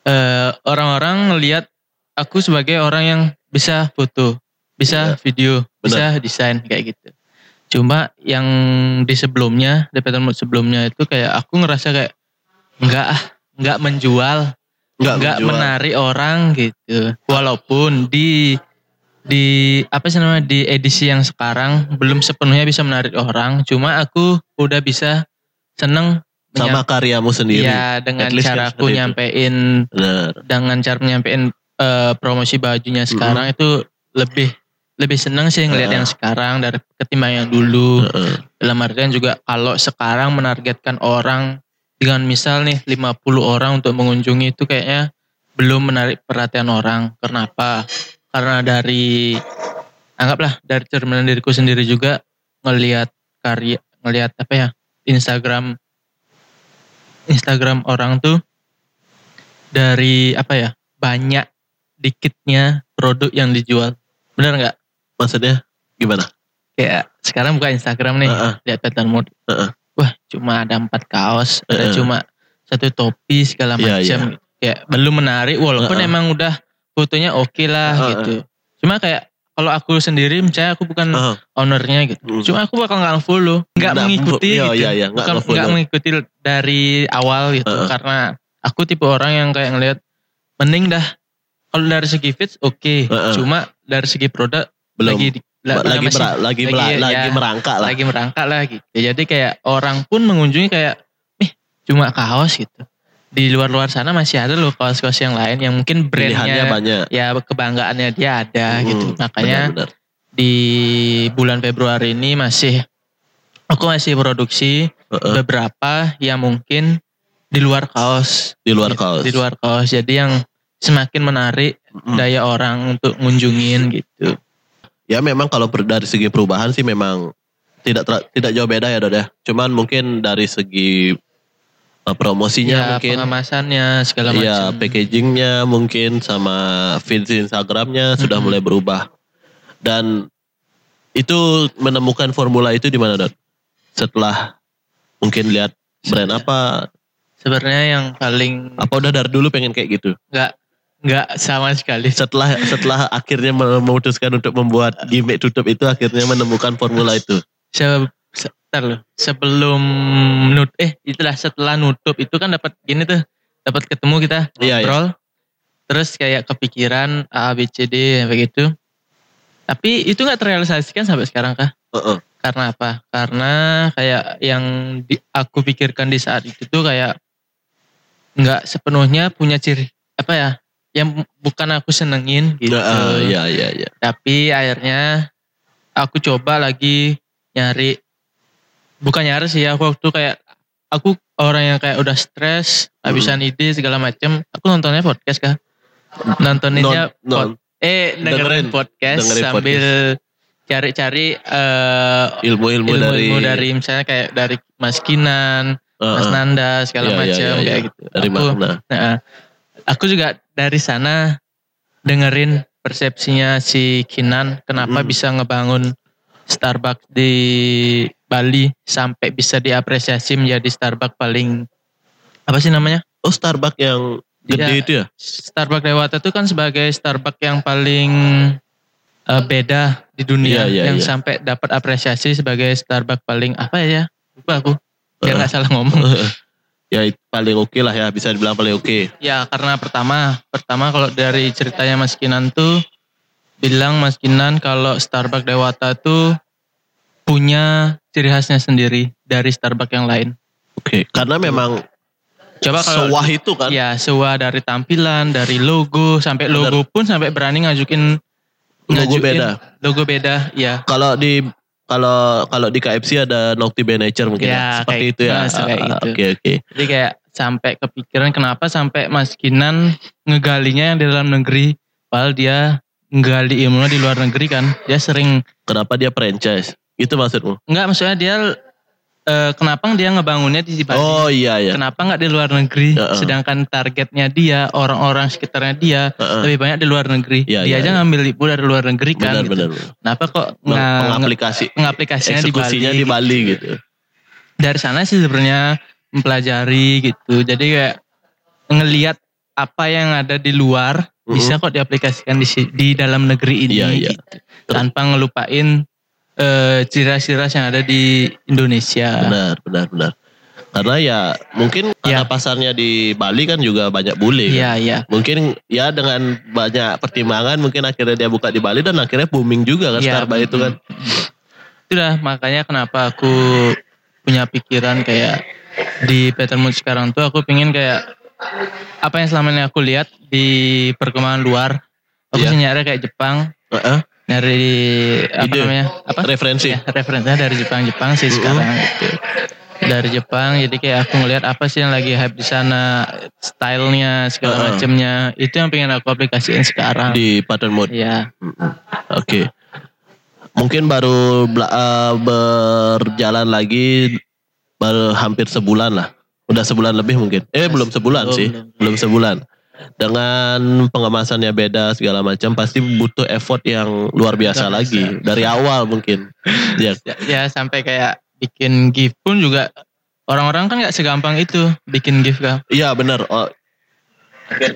eh, orang-orang ngelihat aku sebagai orang yang bisa foto, bisa video, bisa desain kayak gitu. Cuma yang di sebelumnya, di pattern mood sebelumnya itu kayak aku ngerasa kayak enggak ah, enggak menjual,
Enggak
enggak
menjual.
menarik orang gitu. Walaupun di di apa sih namanya di edisi yang sekarang belum sepenuhnya bisa menarik orang, cuma aku udah bisa seneng
sama karyamu sendiri.
Iya dengan
kan
cara
seperti
aku nyampein
Benar.
dengan cara nyampein eh, promosi bajunya sekarang itu lebih lebih seneng sih ngeliat
Heeh.
yang sekarang dari ketimbang yang dulu.
Heeh.
Dalam artian juga kalau sekarang menargetkan orang dengan misal nih 50 orang untuk mengunjungi itu kayaknya belum menarik perhatian orang. Kenapa? Karena dari anggaplah dari cerminan diriku sendiri juga ngelihat karya ngelihat apa ya Instagram Instagram orang tuh dari apa ya banyak dikitnya produk yang dijual benar nggak
Maksudnya gimana?
kayak sekarang buka Instagram nih
Heeh.
lihat pattern mode
Heeh.
wah cuma ada empat kaos ada
Heeh.
cuma satu topi segala macam kayak belum menarik walaupun
Heeh.
emang udah fotonya oke lah
Heeh.
gitu cuma kayak kalau aku sendiri misalnya aku bukan
Heeh.
ownernya gitu
Hmm.
cuma aku bakal nggak follow nggak mengikuti
iya,
gitu
iya, iya,
bukan nggak mengikuti dari awal gitu
Heeh.
karena aku tipe orang yang kayak ngelihat mending dah kalau dari segi fits oke
Heeh.
cuma dari segi produk
Belum.
lagi di- la-
lagi
masih-
mera- lagi
lagi,
mela-
ya,
lagi merangkak lah.
lagi merangkak lah gitu. Jadi kayak orang pun mengunjungi kayak, eh cuma kaos gitu. Di luar-luar sana masih ada loh kaos-kaos yang lain yang mungkin brandnya
banyak.
ya kebanggaannya dia ada
Hmm,
gitu. Makanya
benar-benar.
di bulan Februari ini masih aku masih produksi
Heeh.
beberapa yang mungkin di luar kaos.
di luar
Gitu,
kaos.
Di luar kaos. Jadi yang semakin menarik
Mm.
daya orang untuk ngunjungin gitu.
Ya memang kalau dari segi perubahan sih memang tidak tidak jauh beda ya Dod ya. Cuman mungkin dari segi uh, promosinya
Ya
mungkin
pengemasannya segala
Iya,
macam.
packagingnya mungkin sama feeds Instagramnya sudah
Mm-mm.
mulai berubah. Dan itu menemukan formula itu di mana Dot? Setelah mungkin lihat brand apa?
Sebenarnya yang paling
Apa udah dari dulu pengen kayak gitu?
nggak nggak sama sekali.
Setelah setelah akhirnya memutuskan untuk membuat gimmick tutup itu akhirnya menemukan formula itu.
Se se- ntar loh, sebelum nut eh itulah setelah nutup itu kan dapat gini tuh. Dapat ketemu kita
Iya, iya.
ngobrol. Terus kayak kepikiran A B C D begitu tapi itu nggak terrealisasikan sampai sekarang kah
Heeh.
karena apa? Karena kayak yang di- aku pikirkan di saat itu tuh kayak nggak sepenuhnya punya ciri apa ya yang bukan aku senengin gitu.
Nah, Iya iya iya.
tapi akhirnya aku coba lagi nyari bukan nyari sih aku waktu kayak aku orang yang kayak udah stres habisan ide segala macem aku nontonnya podcast kah nontoninnya
Non- non-
pod- eh dengerin,
dengerin-
podcast
dengerin
sambil cari-cari eh,
ilmu-ilmu dari,
dari misalnya kayak dari Mas Kinan, Mas
Heeh.
Nanda segala
Iya, iya,
macam
iya,
kayak
iya.
gitu.
dari
aku? Nah, aku juga dari sana dengerin persepsinya si Kinan kenapa
Mm.
bisa ngebangun Starbucks di Bali sampai bisa diapresiasi menjadi Starbucks paling apa sih namanya?
Oh Starbucks yang gede
Iya.
itu ya?
Starbucks Dewata itu kan sebagai Starbucks yang paling eh, beda di dunia
Iya, iya,
yang
iya.
sampai dapat apresiasi sebagai Starbucks paling apa ya? Lupa aku. Biar
Heeh.
nggak salah ngomong.
ya paling oke lah ya bisa dibilang paling oke.
Ya karena pertama, pertama kalau dari ceritanya Mas Kinan tuh bilang Mas Kinan kalau Starbucks Dewata tuh punya ciri khasnya sendiri dari Starbucks yang lain.
Oke, karena memang
Coba kalau
sewah itu kan.
ya sewa dari tampilan, dari logo sampai
Bener.
logo pun sampai berani ngajukin
Logo
ngajukin
beda.
Logo beda, ya.
Kalau di kalau kalau di KFC ada Naughty by Nature mungkin ya,
Ya,
seperti
kayak
itu ya.
gitu,
Ah,
gitu.
Oke oke.
Jadi kayak sampai kepikiran kenapa sampai Mas Kinan ngegalinya yang di dalam negeri, padahal dia nggali ilmunya di luar negeri kan. Dia sering
Kenapa dia franchise? Itu maksudmu?
Enggak maksudnya dia eh, kenapa dia ngebangunnya di Bali?
Oh iya ya.
Kenapa nggak di luar negeri?
Heeh.
Sedangkan targetnya dia, orang-orang sekitarnya dia
Heeh.
lebih banyak di luar negeri.
Iya,
dia
iya,
aja
iya.
ngambil ibu dari luar negeri kan.
Benar
gitu.
benar.
Kenapa kok nggak
Pengaplikasi
pengaplikasinya di Bali?
di Bali gitu.
Dari sana sih sebenarnya mempelajari gitu. Jadi kayak ngelihat apa yang ada di luar
Mm-mm.
bisa kok diaplikasikan di di dalam negeri ini.
Iya, iya.
gitu. Tanpa ngelupain eh, ciri-ciri yang ada di Indonesia.
Benar benar benar. Karena ya mungkin
Ya.
pasarnya di Bali kan juga banyak bule. kan.
Iya, iya.
Mungkin ya dengan banyak pertimbangan mungkin akhirnya dia buka di Bali dan akhirnya booming juga kan
Iya,
Starbucks itu kan.
Itulah makanya kenapa aku punya pikiran kayak di Peter Mood sekarang tuh aku pingin kayak apa yang selama ini aku lihat di perkembangan luar. Aku
Iya.
sih nyari kayak Jepang,
Heeh.
Nyari apa
Ide.
namanya? Apa?
Referensi.
Ya, referensinya dari Jepang-Jepang sih
Mm-mm.
sekarang gitu. dari Jepang jadi kayak aku ngelihat apa sih yang lagi hype di sana stylenya segala
Heeh.
macamnya itu yang pengen aku aplikasiin sekarang
di pattern mode.
ya
Oke. Mungkin baru eh, berjalan lagi baru hampir sebulan lah. Udah sebulan lebih mungkin. Eh belum sebulan
Belum,
sih.
belum.
Belum sebulan. Dengan pengemasannya beda segala macam pasti butuh effort yang luar biasa
Luar biasa.
lagi dari awal mungkin. Ya.
ya, ya sampai kayak bikin GIF pun juga orang-orang kan nggak segampang itu bikin GIF kan
Iya benar. Oh,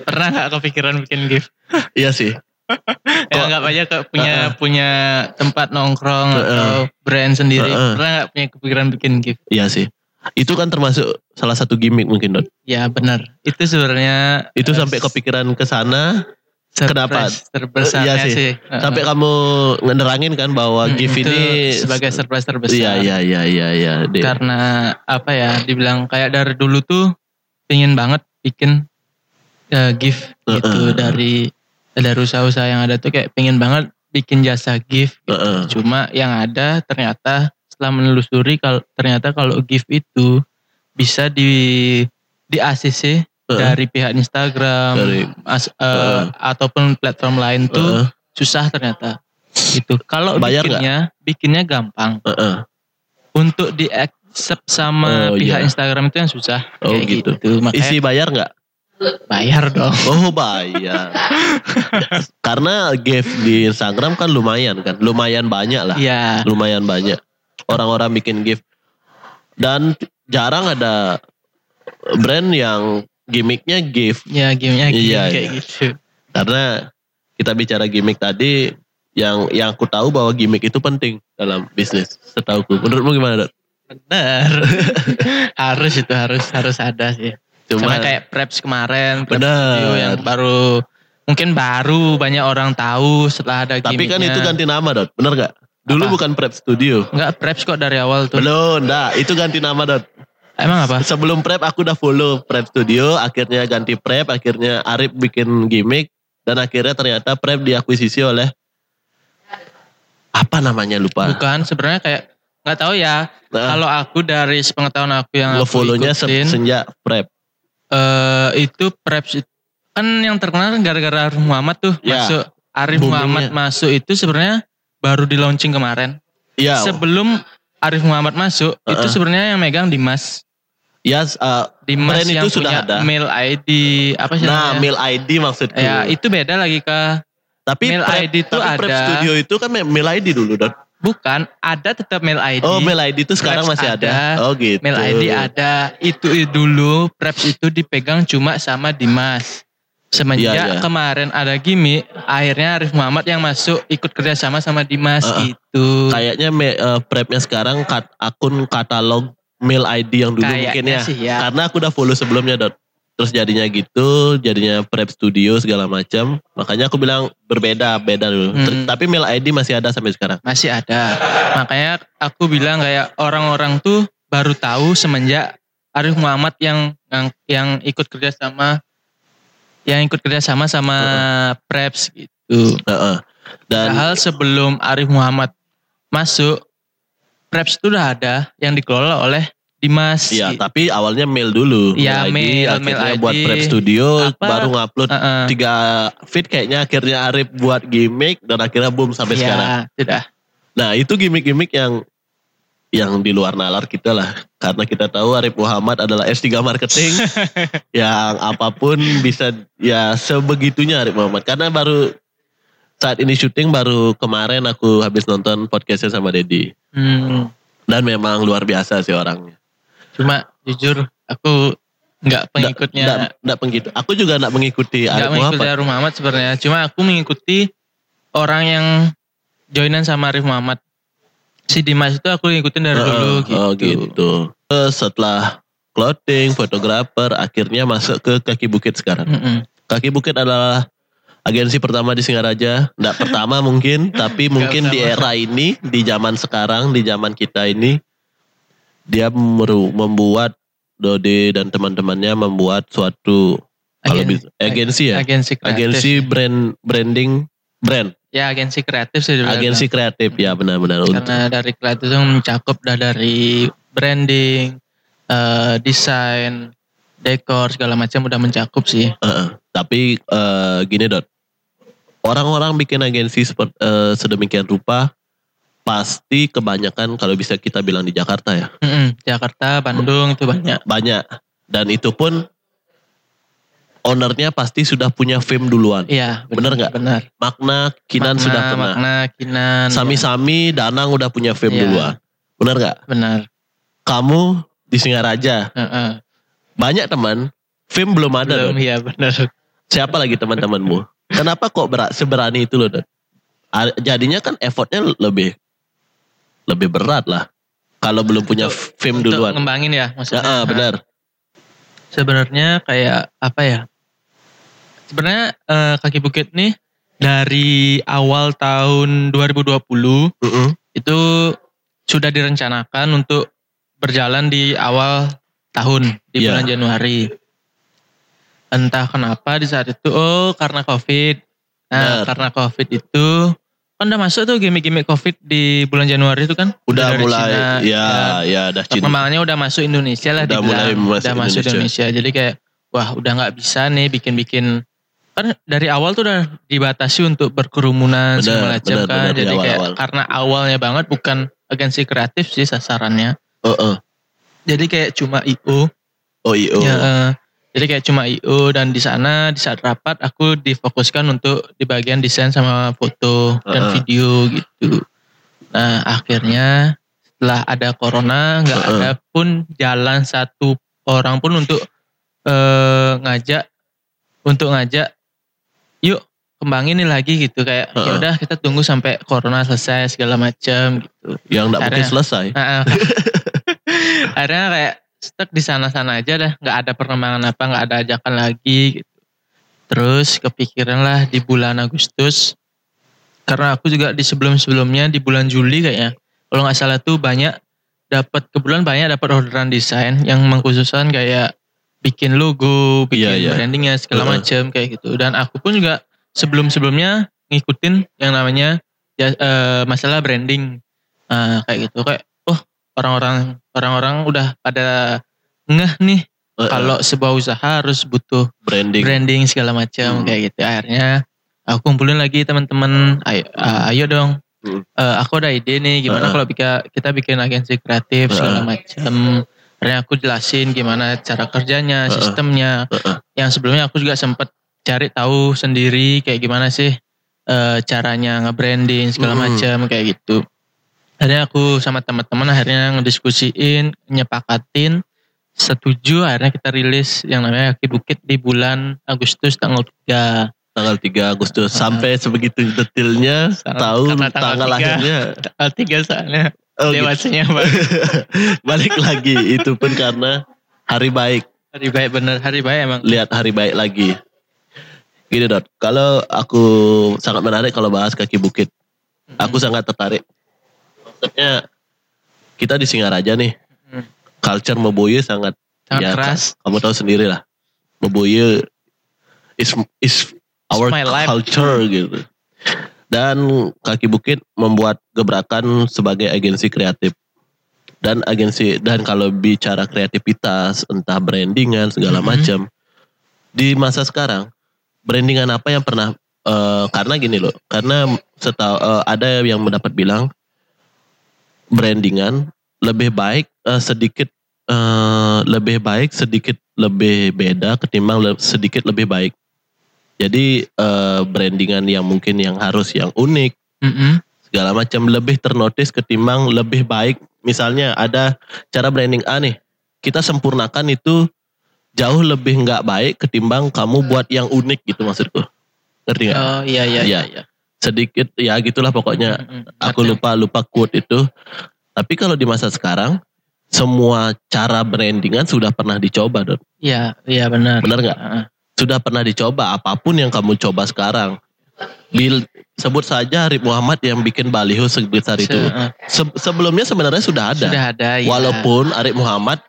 pernah nggak kepikiran bikin GIF
iya sih.
ya
Kok-
nggak aja ke punya
Heeh.
punya tempat nongkrong
Heeh.
atau brand sendiri
Heeh.
pernah nggak punya kepikiran bikin GIF
Iya sih. Itu kan termasuk salah satu gimmick mungkin Dot.
ya benar itu sebenarnya
Itu
eh,
sampai kepikiran ke sana kenapa?
surprise terbesarnya
Iya sih.
sih, Heeh.
sampai kamu ngerangin kan bahwa
Hmm,
GIF
itu
ini
sebagai surprise terbesar
Iya iya iya iya iya.
Karena apa ya dibilang kayak dari dulu tuh pengen banget bikin eh, GIF gitu
Heeh.
dari dari usaha-usaha yang ada tuh kayak pengen banget bikin jasa GIF gitu.
Heeh.
cuma yang ada ternyata setelah menelusuri kalau ternyata kalau GIF itu bisa di di ACC
Heeh.
dari pihak Instagram
Dari-
as- eh,
Heeh.
ataupun platform lain tuh
Heeh.
susah ternyata gitu kalau
Bayar nggak?
bikinnya bikinnya gampang
Heeh.
untuk di accept sama
Oh,
pihak
iya.
Instagram itu yang susah
Oh,
kayak
gitu.
gitu, makanya
Isi bayar nggak?
bayar dong
Oh bayar. Karena GIF di Instagram kan lumayan kan, lumayan banyak lah,
iya
lumayan banyak orang-orang bikin GIF. Dan jarang ada brand yang gimmicknya GIF.
ya gamenya gitu
Iya,
kayak
iya.
gitu
Karena kita bicara gimmick tadi, yang yang aku tahu bahwa gimmick itu penting dalam bisnis. Setauku. Menurutmu gimana, Dok?
benar harus itu harus harus ada sih
Cuma
sama kayak preps kemarin preps
Benar.
yang baru mungkin baru banyak orang tahu setelah ada
tapi kan
gimmicknya.
itu ganti nama, Dot. Bener gak? Dulu
Apa?
bukan Prep Studio.
Enggak preps kok dari awal tuh
Belum, dah. Itu ganti nama, Dot.
emang apa
Sebelum Prep aku udah follow Prep Studio, akhirnya ganti Prep, akhirnya Arif bikin gimmick, dan akhirnya ternyata Prep diakuisisi oleh apa namanya lupa.
bukan sebenarnya kayak nggak tahu ya
Nah,
kalau aku dari sepengetahuan aku yang
lo follow-nya se-
ikutin
sejak Prep.
eh itu preps itu- kan yang terkenal gara-gara Arif Muhammad tuh
Ya,
masuk Arif. Muhammad masuk itu sebenarnya baru di launching kemarin.
Iya,
Sebelum Arif Muhammad masuk itu
Uh-uh.
sebenarnya yang megang Dimas.
ya uh,
Dimas
Brand
yang
itu sudah
punya
ada.
mail ID apa sih
nah
namanya?
mail ID maksudku.
Ya itu beda lagi kak.
tapi
mail
Prep,
ID itu
tapi Prep
ada.
Studio itu kan mail ID dulu, Dot.
Bukan ada tetap mail ID.
Oh, mail ID itu sekarang
Preps
masih ada.
ada.
Oh, gitu.
Mail ID ada. Itu dulu preps itu dipegang cuma sama Dimas. Semenjak
Iya, iya.
kemarin ada gimmick, akhirnya Arif Muhammad yang masuk ikut kerjasama sama Dimas
Uh-uh.
gitu.
Kayaknya me- eh, Prepnya sekarang kat, akun katalog mail ID yang dulu
Kayaknya
mungkin ya.
sih ya.
Karena aku udah follow sebelumnya, Dot. Terus jadinya gitu, jadinya Prep Studio segala macam. Makanya aku bilang berbeda, beda dulu.
Hmm.
Ter- Tapi mail ID masih ada sampai sekarang.
Masih ada. Makanya aku bilang kayak orang-orang tuh baru tahu semenjak Arif Muhammad yang yang, yang ikut kerjasama yang ikut kerjasama sama Preps gitu.
Heeh. Dan
Padahal sebelum Arif Muhammad masuk, Preps itu udah ada yang dikelola oleh Dimas.
Iya, tapi awalnya mail dulu.
Iya, mail,
akhirnya
mail
buat
ID.
Prep Studio
Apa?
baru ngupload
Heeh.
tiga feed kayaknya akhirnya Arif buat gimmick dan akhirnya boom sampai
Iya,
sekarang.
sudah.
Nah, itu gimmick-gimmick yang yang di luar nalar kita lah. Karena kita tahu Arif Muhammad adalah S3 marketing yang apa pun bisa ya sebegitunya Arif Muhammad. Karena baru saat ini syuting baru kemarin aku habis nonton podcastnya sama Dedi.
Hmm,
Dan memang luar biasa sih orangnya.
cuma jujur aku nggak pengikutnya
Nggak, nggak penggitu. Aku juga nggak mengikuti
nggak
Arif
mengikuti
Muhammad.
Arif Muhammad sebenarnya. Cuma aku mengikuti orang yang joinan sama Arif Muhammad. Si Dimas itu aku ngikutin dari dulu
Heeh,
gitu.
Oh gitu. Terus Setelah clothing, fotografer, akhirnya masuk ke kaki bukit sekarang.
Mm-mm.
Kaki Bukit adalah agensi pertama di Singaraja. Nggak pertama mungkin, tapi mungkin di era ini, di zaman sekarang, di zaman kita ini, dia membuat Dode dan teman-temannya membuat suatu kalau
Agen-
bisa, agensi ya,
Agensi kreatif.
agensi brand branding brand,
Ya agensi kreatif sih
agensi kreatif ya benar-benar untuk
Karena dari kreatif itu mencakup dah dari branding, eh, desain, dekor segala macam udah mencakup sih.
Heeh. Tapi eh, gini dot, orang-orang bikin agensi seperti eh, sedemikian rupa pasti kebanyakan kalau bisa kita bilang di Jakarta ya
Mm-mm, Jakarta, Bandung itu banyak.
banyak dan itu pun ownernya pasti sudah punya fame duluan.
Iya,
Bener nggak?
Benar.
Makna Kinan
Makna,
sudah kena.
Makna, Kinan. ya,
Sami-sami Danang udah punya fame
Iya.
duluan. Bener nggak?
benar.
Kamu di Singaraja
Heeh.
banyak teman fame belum ada
Belum, iya benar.
Siapa lagi teman-temanmu? Kenapa kok berat seberani itu loh Dot? A- Jadinya kan effortnya lebih lebih berat lah. Kalau belum punya fame
Untuk
duluan.
ngembangin ya
Ya,
maksudnya.
ah, benar.
Sebenarnya kayak apa ya? Sebenarnya eh, kaki bukit nih dari awal tahun 2020
Mm-mm.
itu sudah direncanakan untuk berjalan di awal tahun di
Iya.
bulan Januari. Entah kenapa di saat itu oh karena Covid. Nah,
Benar.
karena Covid itu kan udah masuk tuh gimmick-gimmick Covid di bulan Januari itu kan.
Udah
dari
mulai
Cina,
ya ya dah Cina.
Perkembangannya udah masuk Indonesia lah
Udah mulai
dibilang.
masuk
udah masuk
Indonesia.
Indonesia. Jadi kayak wah udah nggak bisa nih bikin-bikin kan dari awal tuh udah dibatasi untuk berkerumunan
Benar,
segala macam kan.
benar, di
Jadi kayak
awal-awal.
karena awalnya banget bukan agensi kreatif sih sasarannya.
Heeh.
Jadi kayak cuma IO.
Oh iya.
Ya, eh, jadi kayak cuma IO dan di sana di saat rapat aku difokuskan untuk di bagian desain sama foto dan
Heeh.
video gitu. Nah akhirnya setelah ada corona nggak
Heeh.
ada pun jalan satu orang pun untuk eh, ngajak untuk ngajak yuk kembangin nih lagi gitu kayak ya
Heeh.
udah kita tunggu sampai corona selesai segala macam gitu.
Yang enggak mungkin selesai.
Nah, akhirnya kayak stuck di sana-sana aja dah, nggak ada perkembangan apa, nggak ada ajakan lagi gitu. Terus kepikiran lah di bulan Agustus, karena aku juga di sebelum-sebelumnya di bulan Juli kayaknya, kalau nggak salah tuh banyak dapat kebetulan banyak dapat orderan desain yang mengkhususkan kayak bikin logo, bikin
Iya, iya.
brandingnya segala
Heeh.
macam kayak gitu. Dan aku pun juga sebelum-sebelumnya ngikutin yang namanya ya, eh, masalah branding Nah, kayak gitu kayak oh orang-orang orang-orang udah pada ngeh nih
Heeh.
kalau sebuah usaha harus butuh
branding.
branding segala macam
Hmm.
kayak gitu akhirnya aku kumpulin lagi teman-teman ayo, ah, ayo dong
Hmm.
Eh, aku ada ide nih gimana
Heeh.
kalau kita bikin agensi kreatif segala macam akhirnya aku jelasin gimana cara kerjanya
Heeh.
sistemnya
Heeh.
yang sebelumnya aku juga sempat cari tahu sendiri kayak gimana sih eh, caranya nge-branding segala
Mm.
macam kayak gitu. Akhirnya aku sama teman-teman akhirnya ngediskusiin, nyepakatin, setuju akhirnya kita rilis yang namanya Kaki Bukit di bulan Agustus tanggal 3.
Tanggal 3 Agustus sampai sebegitu detailnya tahu
karena tanggal
tanggal
tiga.
lahirnya.
Tanggal 3 soalnya
Oh, gitu.
dewasanya Bang.
Balik lagi itu pun karena hari baik.
Hari baik bener, hari baik emang.
Lihat hari baik lagi. Gini Dot, kalau aku sangat menarik kalau bahas kaki bukit. Aku sangat tertarik. Maksudnya kita di Singaraja nih,
Hmm.
culture Meboye sangat
sangat
ya,
keras.
kamu tahu sendiri lah. Meboye is is our
my life.
culture gitu. Dan kaki bukit membuat gebrakan sebagai agensi kreatif. Dan agensi dan kalau bicara kreativitas, entah brandingan segala
Mhm.
macam di masa sekarang, brandingan apa yang pernah eh, karena gini loh, karena setahu eh, ada yang mendapat bilang brandingan lebih baik eh, sedikit eh, lebih baik sedikit lebih beda ketimbang le- sedikit lebih baik. Jadi eh, brandingan yang mungkin yang harus yang unik
Mm-mm.
segala macam lebih ternotis ketimbang lebih baik. Misalnya ada cara branding A nih, kita sempurnakan itu jauh lebih nggak baik ketimbang kamu buat yang unik gitu maksudku. Ngerti nggak?
Oh iya iya
Iya.
iya.
Sedikit ya gitulah pokoknya.
Mm-mm.
Aku
Ngerti.
lupa lupa quote itu. Tapi kalau di masa sekarang semua cara brandingan sudah pernah dicoba, Dot.
Iya iya benar.
Benar nggak?
Heeh.
Sudah pernah dicoba apa pun yang kamu coba sekarang. Bil, sebut saja Arif Muhammad yang bikin baliho sebesar itu.
Se-
Se- sebelumnya sebenarnya sudah ada.
Sudah ada ya.
Walaupun Arif Muhammad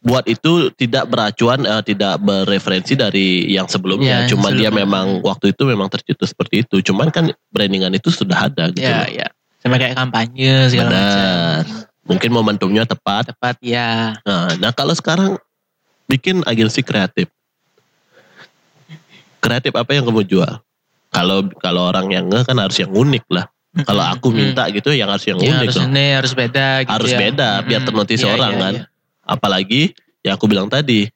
buat itu tidak beracuan, eh, tidak bereferensi dari yang sebelumnya.
Ya, yang
Cuma dia
sebelumnya.
memang waktu itu memang tercetus seperti itu. Cuman kan brandingan itu sudah ada gitu.
ya ya sama kayak kampanye segala macam.
Benar. mungkin momentumnya tepat.
tepat ya.
Nah, nah kalau sekarang bikin agensi kreatif. Kreatif apa yang kamu jual? Kalau kalau orang yang nge kan harus yang unik lah. Kalau aku minta gitu yang harus yang
Ya,
unik
harus
loh.
ini harus beda gitu
Harus
ya.
beda biar
Mm-mm.
ternotis
Iya,
orang
iya,
kan.
iya.
Apalagi yang aku bilang tadi,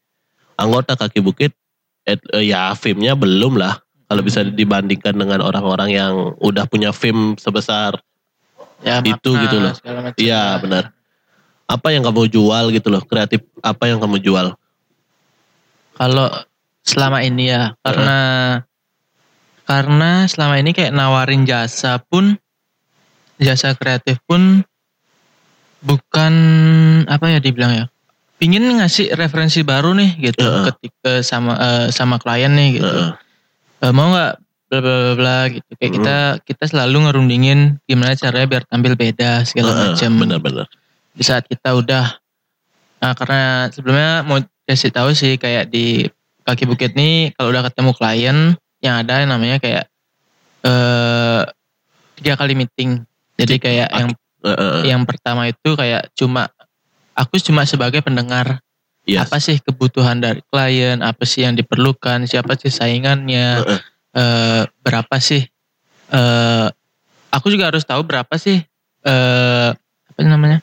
anggota kaki bukit eh, eh, ya fame-nya belum lah. Kalau bisa dibandingkan dengan orang-orang yang udah punya fame sebesar
Ya,
Itu
makna,
gitu loh. Iya benar. Apa yang kamu jual gitu loh, kreatif apa yang kamu jual?
Kalau selama ini ya karena karena selama ini kayak nawarin jasa pun jasa kreatif pun bukan apa ya dibilang ya pingin ngasih referensi baru nih gitu
Heeh.
ketika sama eh, sama klien nih gitu
Heeh.
Eh, mau nggak bla bla bla bla gitu kayak
Hmm.
kita kita selalu ngerundingin gimana caranya biar tampil beda segala
Heeh,
macam
Benar-benar.
di saat kita udah nah karena sebelumnya mau kasih tahu sih kayak di kaki bukit nih kalau udah ketemu klien yang ada yang namanya kayak eh tiga kali meeting. Jadi kayak
Ak-
yang
Heeh.
yang pertama itu kayak cuma aku cuma sebagai pendengar.
Yes.
apa sih kebutuhan dari klien? Apa sih yang diperlukan? Siapa sih saingannya?
Heeh.
eh, berapa sih? Eh aku juga harus tahu berapa sih eh apa namanya?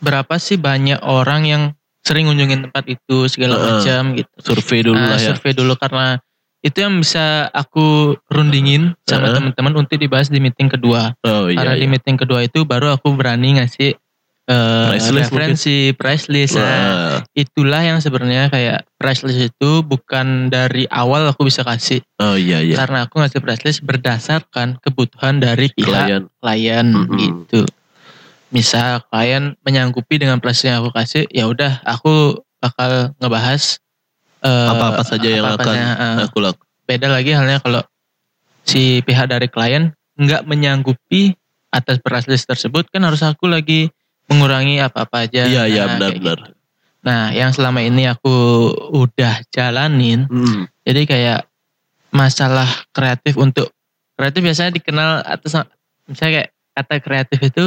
Berapa sih banyak orang yang sering ngunjungin tempat itu segala
Heeh.
macam gitu
Survei dulu
Nah,
lah ya.
survei dulu karena itu yang bisa aku rundingin sama
Heeh.
teman-teman untuk dibahas di meeting kedua
Oh iya.
karena di
iya.
meeting kedua itu baru aku berani ngasih eh,
Price list
referensi price list Nah, itulah yang sebenarnya kayak price list itu bukan dari awal aku bisa kasih
Oh iya iya.
karena aku ngasih price list berdasarkan kebutuhan dari klien,
Klien. Mm-mm.
gitu. Misal klien menyanggupi dengan list yang aku kasih, ya udah aku bakal ngebahas eh,
Apa-apa saja yang akan
eh.
aku lakukan.
beda lagi halnya kalau si pihak dari klien nggak menyanggupi atas list tersebut kan harus aku lagi mengurangi apa-apa aja.
Iya iya
Nah,
benar-benar.
gitu. Nah, yang selama ini aku udah jalanin
Mm.
jadi kayak masalah kreatif untuk kreatif biasanya dikenal atas misalnya kayak kata kreatif itu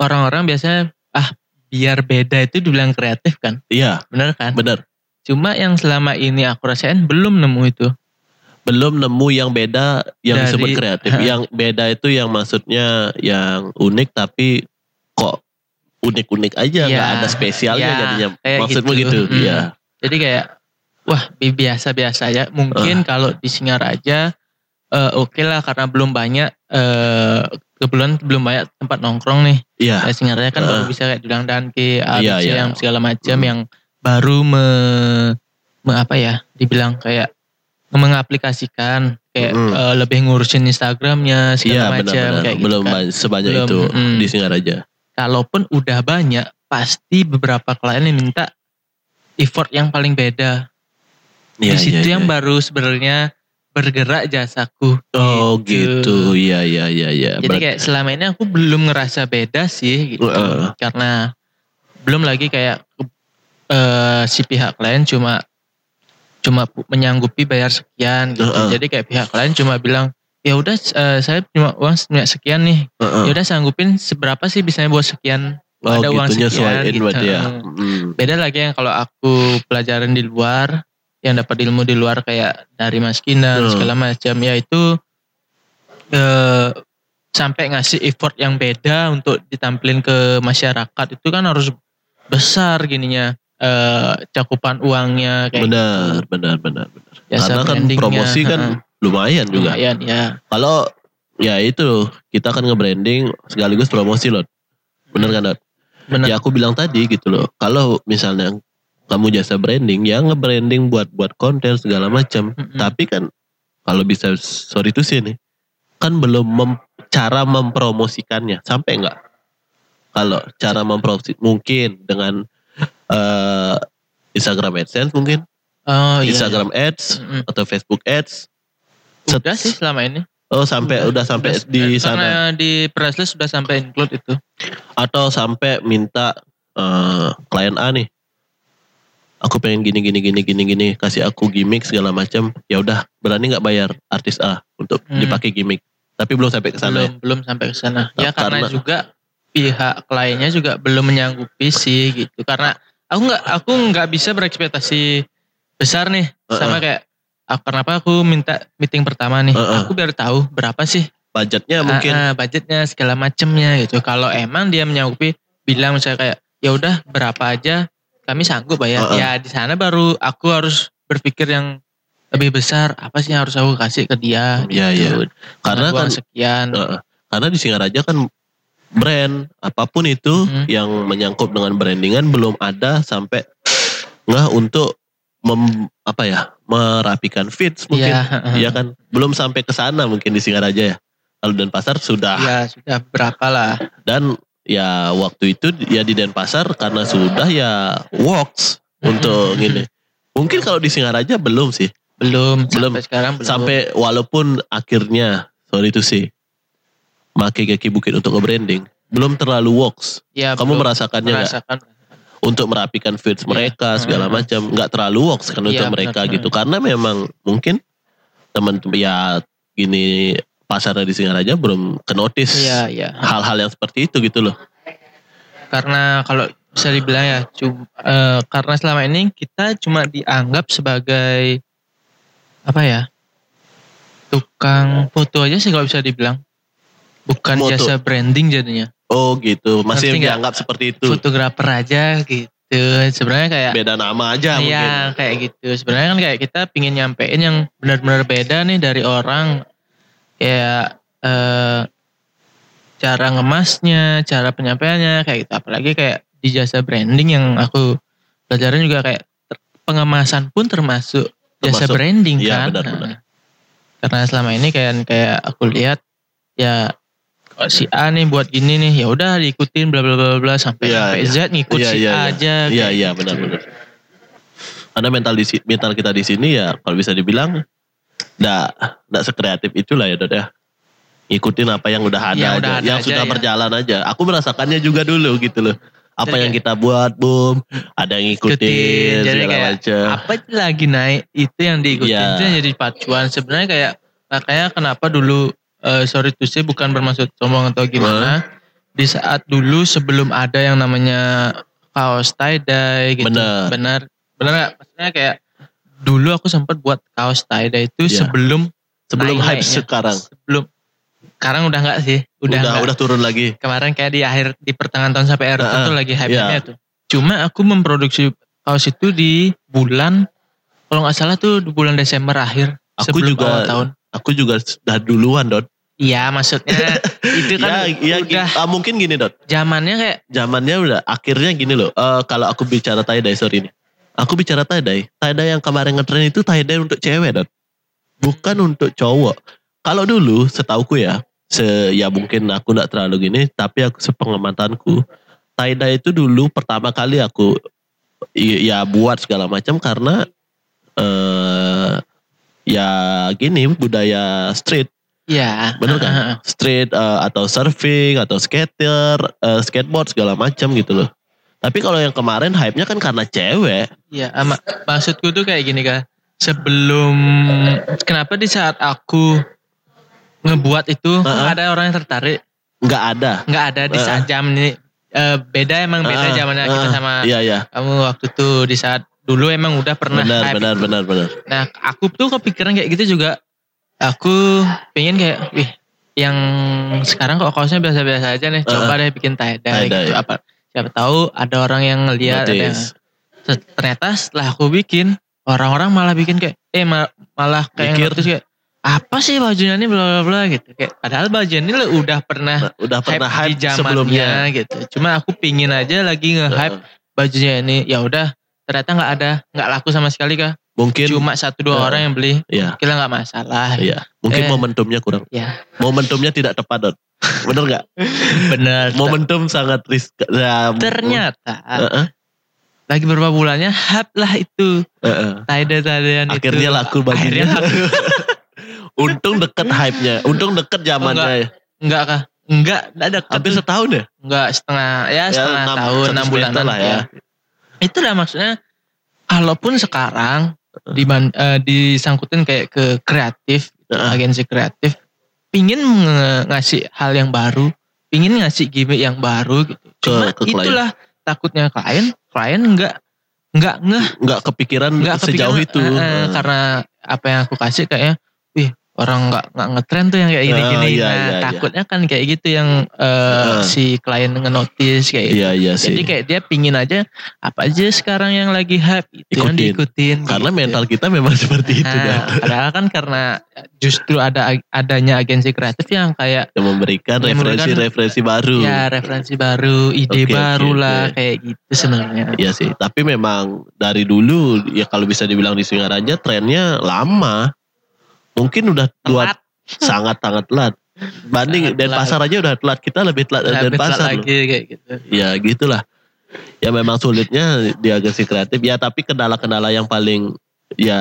orang-orang biasanya ah biar beda itu dibilang kreatif kan,
Iya
bener kan?
benar.
Cuma yang selama ini aku rasain belum nemu itu.
Belum nemu yang beda yang
Dari-
disebut kreatif.
Ha.
Yang beda itu yang maksudnya yang unik tapi kok unik-unik aja nggak
Iya,
ada spesialnya
iya,
jadinya. Maksudmu
gitu.
gitu?
Mm.
Iya.
Jadi kayak wah bi- biasa-biasa aja. Mungkin kalau di Singaraja eh, oke lah karena belum banyak eh kebetulan belum banyak tempat nongkrong nih.
Iya.
Ya Singaraja kan
Uh.
baru bisa kayak dibilang Danke, ABC
Iya, iya.
yang segala macam
Hmm.
yang baru me, me- apa ya? Dibilang kayak mengaplikasikan kayak
Mm.
eh, lebih ngurusin Instagramnya segala macam
benar-benar.
kayak gitu
Belum
kan.
ba- sebanyak
Belum,
itu
mm.
di Singaraja.
Kalaupun udah banyak, pasti beberapa klien yang minta effort yang paling beda.
Iya,
di situ
iya,
yang
iya.
baru sebenarnya bergerak jasaku.
Oh gitu. Iya iya iya iya.
Jadi kayak selama ini aku belum ngerasa beda sih gitu.
Heeh.
Karena belum lagi kayak eh, si pihak klien cuma cuma menyanggupi bayar sekian gitu.
Heeh.
Jadi kayak pihak klien cuma bilang ya udah eh, saya cuma uang sekian nih.
Heeh.
Ya udah sanggupin seberapa sih bisanya buat sekian.
Oh
ada
gitu
uang sekian gitu.
ya. Hmm.
Beda lagi yang kalau aku pelajaran di luar, yang dapat ilmu di luar kayak dari Mas Kinan
Hmm.
segala macam, ya itu eh, sampai ngasih effort yang beda untuk ditampilin ke masyarakat itu kan harus besar gininya eh, cakupan uangnya kayak
Benar benar benar benar.
Jasa
Karena kan promosi kan
heeh.
lumayan juga.
lumayan ya.
Kalau ya itu kita kan nge-branding sekaligus promosi loh. Bener kan Dot?
Benar.
Ya aku bilang tadi gitu loh. Kalau misalnya kamu jasa branding, ya nge-branding buat buat konten segala macam.
Mm-mm.
Tapi kan kalau bisa sorry itu sih nih, kan belum mem- cara mempromosikannya sampai nggak? Kalau cara mempromosi mungkin dengan eh, Instagram AdSense mungkin,
Oh iya.
Instagram Ads
Mm-mm.
atau Facebook Ads. Set-
Udah sih selama ini.
Oh sampai udah, sampai
Udah-
di sana
Karena di press list sudah sampai include itu.
atau sampai minta eh, klien A nih aku pengen gini gini gini gini gini kasih aku gimmick segala macam. Ya udah berani nggak bayar artis A untuk
Hmm.
dipakai gimmick? Tapi belum sampai ke sana ya.
belum belum sampai ke sana. Ya
Nah,
karena,
karena-
juga pihak kliennya juga belum menyanggupi sih gitu. Karena aku nggak aku nggak bisa berekspektasi besar nih. Sama kayak ah, kenapa aku minta meeting pertama nih?
Uh-uh.
aku biar tahu berapa sih?
Budgetnya mungkin.
Ah, ah, budgetnya segala macemnya gitu. Kalau emang dia menyanggupi bilang misalnya kayak ya udah berapa aja kami sanggup bayar
Uh-uh.
ya di sana baru aku harus berpikir yang lebih besar apa sih yang harus aku kasih ke dia
Iya,
gitu.
Karena
Dengan uang
kan
sekian
Heeh. karena di Singaraja kan brand apa pun itu
Mhm.
yang menyangkut dengan brandingan belum ada sampai nggak untuk mem, apa ya merapikan fits mungkin
Iya, heeh.
Iya kan belum sampai ke sana mungkin di Singaraja ya kalau Denpasar sudah
Ya sudah berapa lah.
dan ya waktu itu ya di Denpasar karena sudah ya works untuk gini mungkin kalau di Singaraja belum sih
Belum,
Belum.
sampai sekarang belum.
sampai walaupun akhirnya sorry to say make kaki bukit untuk nge-branding belum terlalu works
ya,
kamu
belum
merasakannya nggak
merasakan.
untuk merapikan fits
Iya.
mereka segala
Hmm.
macam nggak terlalu works kan
Iya,
untuk mereka
benar.
gitu karena memang mungkin teman ya gini pasarnya di Singaraja belum ke notice
Iya, iya.
hal-hal yang seperti itu gitu loh
Karena kalau bisa dibilang ya, cum- eh, karena selama ini kita cuma dianggap sebagai apa ya? Tukang foto aja sih kalau bisa dibilang. Bukan
Moto.
jasa branding jadinya.
oh gitu masih
nggak?
dianggap seperti itu
Fotografer aja gitu. Sebenarnya kayak
beda nama aja mungkin
Iya kayak gitu. Sebenarnya kan kayak kita pingin nyampein yang benar-benar beda nih dari orang. Kayak eh, cara ngemasnya, cara penyampaiannya kayak gitu. Apalagi kayak di jasa branding yang aku pelajarin juga kayak pengemasan pun termasuk, jasa
Termasuk.
branding
Iya,
kan. Nah, karena selama ini kayak kayak aku lihat ya si A nih buat gini nih ya udah diikutin bla bla bla bla sampai
Iya,
sampai
iya.
Z ngikut
Iya,
si
iya,
A
iya.
aja.
Iya iya
gitu.
benar-benar. Karena mental di mental kita di sini ya kalau bisa dibilang nggak nggak sekreatif itulah ya Dot ya. Ikutin apa yang udah ada
Yang
aja,
udah ada
yang
aja,
sudah
ya.
berjalan aja. Aku merasakannya juga dulu gitu loh. Apa
Jadi
yang kita buat, boom, ada yang ngikutin
Ikutin, jadi
segala
kayak
macam.
apa lagi naik itu yang diikutin
Iya.
itu yang jadi pacuan sebenarnya kayak makanya kenapa dulu eh, sorry to say bukan bermaksud sombong atau gimana di saat dulu sebelum ada yang namanya kaos tie dye gitu
Bener.
benar benar nggak? maksudnya kayak dulu aku sempat buat kaos tie dye itu
Iya.
sebelum
Sebelum hype sekarang.
sebelum sekarang udah nggak sih udah
Udah udah turun lagi.
kemarin kayak di akhir di pertengahan tahun sampai akhir tahun tuh lagi hype-nya
iya.
tuh. Cuma aku memproduksi kaos itu di bulan kalau nggak salah tuh di bulan Desember akhir
Aku
sebelum
juga
awal tahun.
Aku juga sudah duluan, Dot.
Iya, maksudnya itu kan
ya, ya,
udah
ah, mungkin gini, Dot.
zamannya kayak
zamannya udah akhirnya gini loh. eh, kalau aku bicara tie dye sorry nih. Aku bicara tie dye. Tie dye yang kemarin ngetren itu tie dye untuk cewek dan bukan untuk cowok. Kalau dulu setauku ya, se ya mungkin aku nggak terlalu gini, tapi aku sepengamatanku tie dye itu dulu pertama kali aku ya buat segala macam karena eh ya gini budaya street
ya
Bener kan? street eh, atau surfing atau skater, eh, skateboard segala macam gitu loh. Tapi kalau yang kemarin hype-nya kan karena cewek.
Iya, ama maksudku tuh kayak gini kan. Sebelum kenapa di saat aku ngebuat itu
Heeh.
ada orang yang tertarik?
nggak ada.
Nggak ada di saat jam ini. Eh, beda emang beda
Heeh,
zamannya kita
heeh.
sama
Iya iya.
kamu waktu itu di saat dulu emang udah pernah
Benar
hype
benar
itu.
benar benar.
Nah aku tuh kepikiran kayak gitu juga. Aku pengen kayak, wih yang sekarang kok kaosnya biasa-biasa aja nih. Coba deh bikin tie dye gitu. Apa, siapa tahu ada orang yang ngeliat. Ada yang, ternyata setelah aku bikin, orang-orang malah bikin kayak, eh ma- malah kayak notice kayak, apa sih bajunya ini bla bla bla gitu. Kayak, padahal baju ini udah pernah
Nah, udah pernah
hype,
hype,
di zamannya
sebelumnya.
gitu. Cuma aku pingin aja lagi nge-hype bajunya ini. Ya udah, ternyata nggak ada, nggak laku sama sekali kah?
Mungkin
Cuma satu dua
Heeh.
orang yang beli,
Iya.
kira nggak masalah.
Iya. Mungkin
Eh.
momentumnya kurang.
Ya,
Momentumnya tidak tepat, Dot. Bener nggak?
bener.
Momentum sangat risk. Ya,
Ternyata
Heeh,
lagi beberapa bulannya hype lah itu tide tidean itu.
Akhirnya laku
Akhirnya
bajunya.
laku.
Untung deket hype-nya. Untung deket zamannya.
Enggak kah? Enggak, enggak ada.
Hampir setahun ya?
Enggak setengah ya setengah
enam-
tahun,
satu
enam bulanan
lah ya.
Itu lah maksudnya. Kalaupun sekarang di disangkutin kayak ke kreatif,
Heeh.
agensi kreatif, pingin ngasih hal yang baru, pingin ngasih gimmick yang baru gitu. Cuma
ke klien.
itulah takutnya klien, klien nggak nggak ngeh,
nggak kepikiran
nggak
sejauh
kepikiran,
itu.
eh, eh,
Heeh.
karena apa yang aku kasih kayaknya, orang nggak nggak ngetren tuh yang kayak gini-gini.
Ah, iya,
nah
iya, iya.
takutnya kan kayak gitu yang eh,
Heeh.
si klien ngenotis kayak gitu.
Iya iya sih.
Jadi kayak dia pingin aja apa aja sekarang yang lagi hype itu yang
Ikutin.
diikutin.
Karena
gitu.
mental kita memang seperti itu
Nah,
kan.
padahal kan karena justru ada adanya agensi kreatif yang kayak
Yang memberikan
Yang
referensi-referensi baru.
ya referensi baru, ide
oke,
baru lah
oke.
kayak gitu sebenarnya.
Iya sih, tapi memang dari dulu ya kalau bisa dibilang di Singaraja trennya lama. Mungkin udah dua sangat sangat telat. Banding
Sangat
dan
telat.
pasar aja udah telat, kita lebih telat dari pasar. loh.
lagi kayak gitu.
Ya gitulah. Ya memang sulitnya di agensi kreatif. Ya tapi kendala-kendala yang paling ya